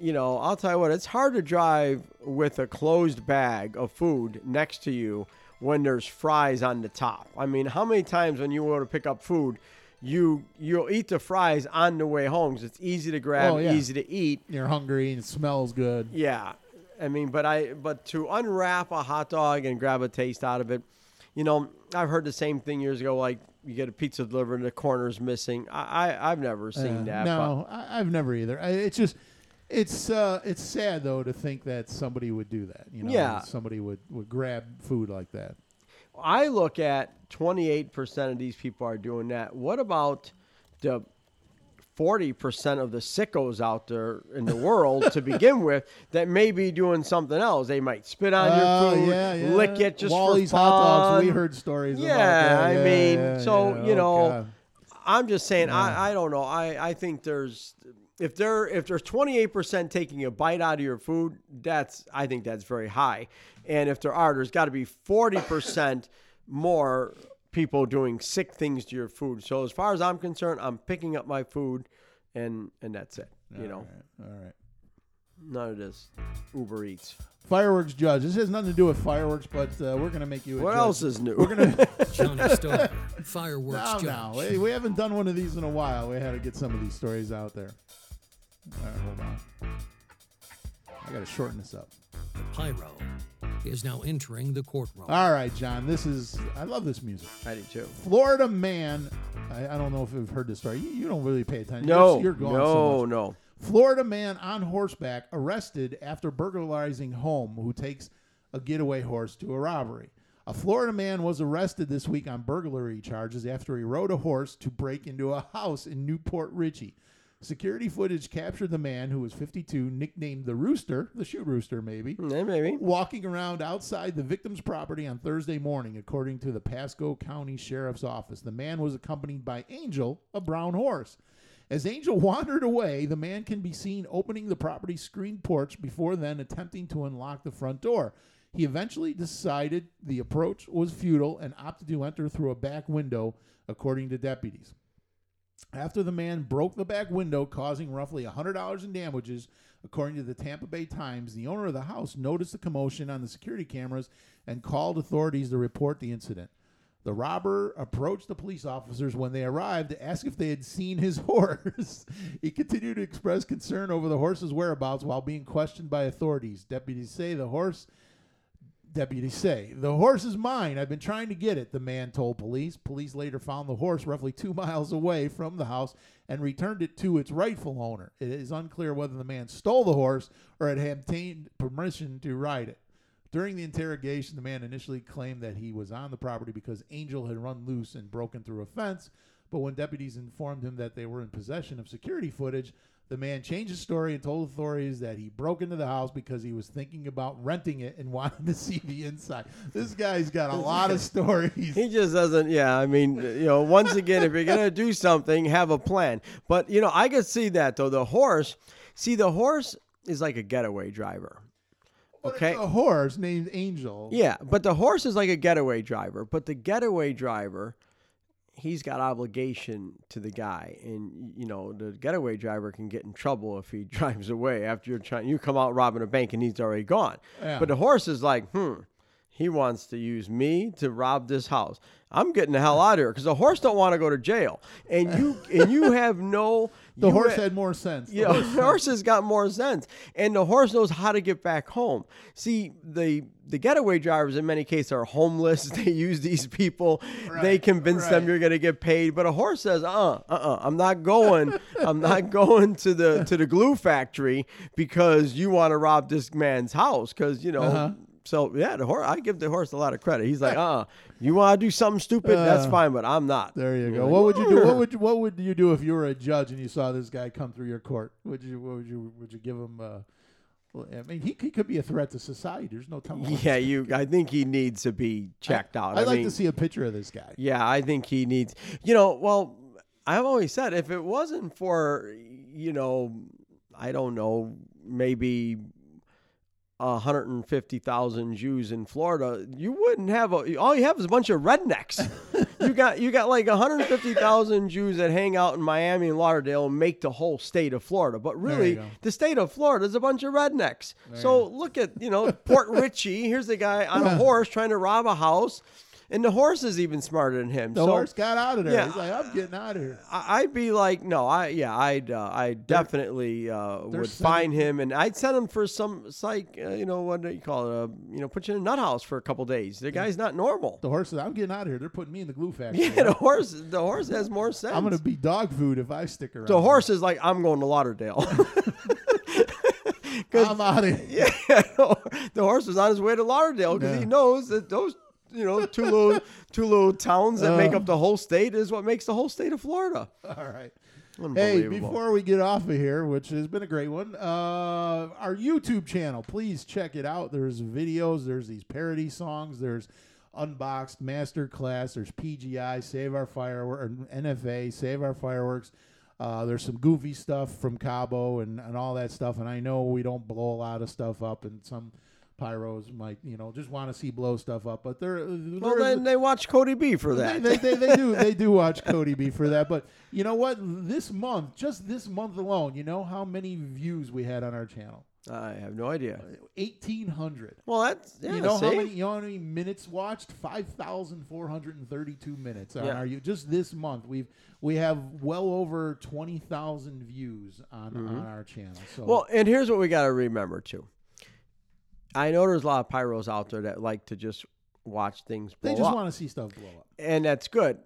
you know, I'll tell you what, it's hard to drive with a closed bag of food next to you when there's fries on the top. I mean, how many times when you go to pick up food, you you'll eat the fries on the way home 'cause it's easy to grab, Oh, yeah. easy to eat. You're hungry and it smells good. Yeah, I mean, but I but to unwrap a hot dog and grab a taste out of it, you know, I've heard the same thing years ago. Like you get a pizza delivered and the corner's missing. I, I I've never seen Uh, that. No, I, I've never either. I, it's just, it's uh, it's sad though to think that somebody would do that. You know, Yeah. somebody would would grab food like that. I look at twenty eight percent of these people are doing that. What about the forty percent of the sickos out there in the world to begin with that may be doing something else? They might spit on Oh, your food, yeah, yeah. lick it just Wally's for fun. hot dogs. We heard stories. about Yeah, that. I mean, so you Oh, know, God. I'm just saying. I, I don't know. I, I think there's if there if there's 28 percent taking a bite out of your food, that's I think that's very high. And if there are, there's got to be 40 percent more people doing sick things to your food. So as far as I'm concerned, I'm picking up my food, and and that's it. You know, All right. none of this Uber Eats. Fireworks judge. This has nothing to do with fireworks, but uh, we're gonna make you. A What judge. else is new? We're gonna. Johnny Starr, fireworks no, judge. no, we, we haven't done one of these in a while. We had to get some of these stories out there. All right, hold on. I gotta shorten this up. The pyro is now entering the courtroom. All right, John. This is. I love this music. I do too. Florida man. I, I don't know if you've heard this story. You, you don't really pay attention. No, you're, you're gone no, so no. Florida man on horseback arrested after burglarizing home who takes a getaway horse to a robbery. A Florida man was arrested this week on burglary charges after he rode a horse to break into a house in New Port Richey. Security footage captured the man who was 52, nicknamed the Rooster, the shoe rooster maybe, hmm, Yeah, maybe. walking around outside the victim's property on Thursday morning, according to the Pasco County Sheriff's Office. The man was accompanied by Angel, a brown horse. As Angel wandered away, the man can be seen opening the property's screen porch before then attempting to unlock the front door. He eventually decided the approach was futile and opted to enter through a back window, according to deputies. After the man broke the back window, causing roughly $100 in damages, according to the Tampa Bay Times, the owner of the house noticed the commotion on the security cameras and called authorities to report the incident. The robber approached the police officers when they arrived to ask if they had seen his horse. he continued to express concern over the horse's whereabouts while being questioned by authorities. Deputies say the horse Deputies say, The horse is mine. I've been trying to get it, the man told police. Police later found the horse roughly two miles away from the house and returned it to its rightful owner. It is unclear whether the man stole the horse or had obtained permission to ride it. During the interrogation, the man initially claimed that he was on the property because Angel had run loose and broken through a fence. But when deputies informed him that they were in possession of security footage, the man changed his story and told authorities that he broke into the house because he was thinking about renting it and wanted to see the inside. This guy's got a lot of stories. He just doesn't. Yeah, I mean, you know, once again, if you're gonna do something, have a plan. But you know, I could see that though. The horse, see, the horse is like a getaway driver. Okay. A horse named Angel. Yeah, but the horse is like a getaway driver. But the getaway driver, he's got obligation to the guy, and you know the getaway driver can get in trouble if he drives away after you're trying. You come out robbing a bank and he's already gone. Yeah. But the horse is like, hmm. He wants to use me to rob this house. I'm getting the hell out of here because the horse don't want to go to jail, and you and you have no. The you horse ha- had more sense. The yeah, horse- the horse has got more sense, and the horse knows how to get back home. See, the the getaway drivers in many cases are homeless. They use these people. they Right, convince them you're going to get paid, but a horse says, "Uh, uh, uh, I'm not going. I'm not going to the to the glue factory because you want to rob this man's house because you know." Uh-huh. So yeah, the horse. I give the horse a lot of credit. He's like, uh, you want to do something stupid? That's Uh, fine, but I'm not. There you go. like, What would you do? What would you, what would you do if you were a judge and you saw this guy come through your court? Would you what would you would you give him? Uh, well, I mean, he, he could be a threat to society. There's no telling. Yeah, you. I think he needs to be checked out. I'd I like mean, to see a picture of this guy. Yeah, I think he needs. You know, well, I've always said if it wasn't for, you know, I don't know, maybe. 150,000 Jews in Florida, you wouldn't have a all you have is a bunch of rednecks. you got you got like 150,000 Jews that hang out in Miami and Lauderdale and make the whole state of Florida. But really, the state of Florida is a bunch of rednecks. so look at, you know, Port Richey, here's a guy on a horse trying to rob a house and the horse is even smarter than him. The so horse got out of there. yeah, He's like, I'm getting out of here. I'd be like, no, I yeah, I'd uh, I definitely uh, would find him, and I'd send him for some psych, uh, you know, what do you call it? Uh, you know, put you in a nut house for a couple days. The guy's not normal. The horse says, I'm getting out of here. They're putting me in the glue factory. Yeah, the horse, the horse has more sense. I'm going to be dog food if I stick around. The horse is like, I'm going to Lauderdale. I'm out of here. yeah, the horse is on his way to Lauderdale because Yeah. he knows that those, you know, two little two little towns that make Uh. up the whole state is what makes the whole state of Florida. All right. Hey, before we get off of here, which has been a great one, uh, our YouTube channel, please check it out. There's videos, there's these parody songs, there's unboxed master class, there's PGI, Save Our Fireworks, NFA, Save Our Fireworks. Uh, there's some goofy stuff from Cabo and, and all that stuff. And I know we don't blow a lot of stuff up, and some pyros might, you know, just want to see blow stuff up. But they're, Well, they're- then they watch Cody B for that. they, they, they do they do watch Cody B for that. But you know what? This month, just this month alone, you know how many views we had on our channel? I have no idea. Eighteen hundred. Well, that's yeah, you know how many? You know how many minutes watched? Five thousand four hundred and thirty-two minutes Yeah. our. you- Just this month, we've we have well over twenty thousand views on on our channel. So Mm-hmm. Well, and here's what we got to remember too. I know there's a lot of pyros out there that like to just watch things blow they just up, want to see stuff blow up. and that's good.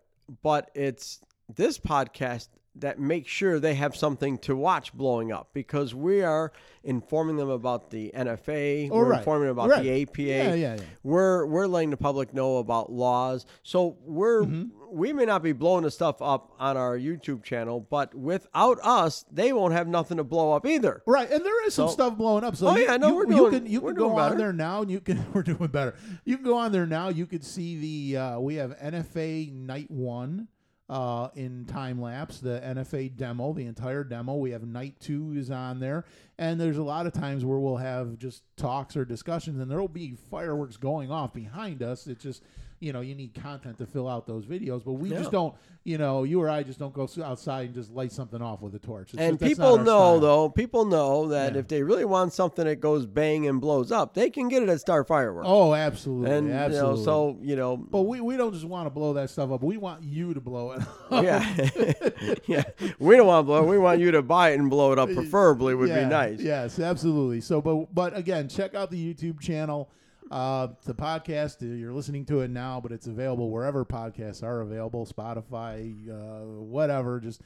But it's this podcast that make sure they have something to watch blowing up because we are informing them about the NFA, Oh, we're right. informing them about Right. the APA. Yeah, yeah, yeah. We're we're letting the public know about laws. So we're Mm-hmm. we may not be blowing the stuff up on our YouTube channel, but without us, they won't have nothing to blow up either. Right, and there is some So- stuff blowing up. So Oh, you, yeah, no, you, we're you can you can go doing on there now, and you can we're doing better. You can go on there now. You could see the uh, we have NFA Night One uh, in time lapse. The NFA demo, the entire demo. We have night two is on there, and there's a lot of times where we'll have just talks or discussions, and there will be fireworks going off behind us. It's just you know you need content to fill out those videos, but we Yeah. just don't. You know, you or I just don't go outside and just light something off with a torch. It's And just- people know, style. though, people know that Yeah. if they really want something that goes bang and blows up, they can get it at Starr Fireworks. Oh, absolutely, and absolutely. you know, so you know, But we, we don't just want to blow that stuff up. We want you to blow it up. yeah, yeah. We don't want to blow. it. We want you to buy it and blow it up. Preferably would Yeah, be nice. Yes, absolutely. So, but but again, check out the YouTube channel. Uh, the podcast uh, you're listening to it now, but it's available wherever podcasts are available, Spotify, uh, whatever. Just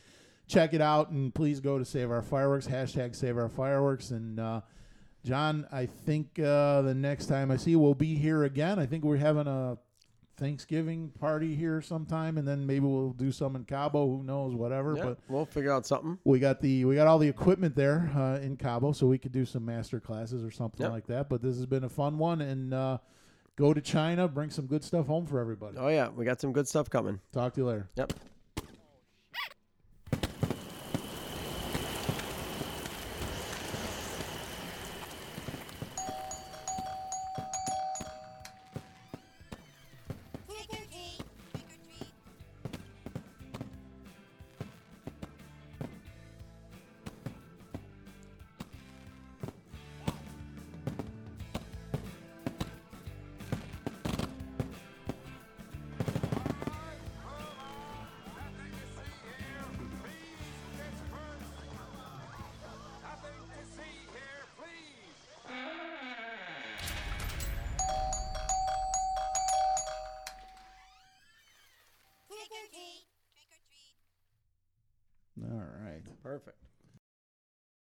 check it out, and please go to Save Our Fireworks hashtag Save Our Fireworks. And uh, John, I think uh, the next time I see you, we'll be here again. I think we're having a Thanksgiving party here sometime, and then maybe we'll do some in Cabo. Who knows? Whatever. Yeah, But we'll figure out something. we got the we got all the equipment there uh, in Cabo, so we could do some master classes or something Yep. like that. But this has been a fun one, and uh, go to China, bring some good stuff home for everybody. Oh yeah, we got some good stuff coming. Talk to you later. Yep.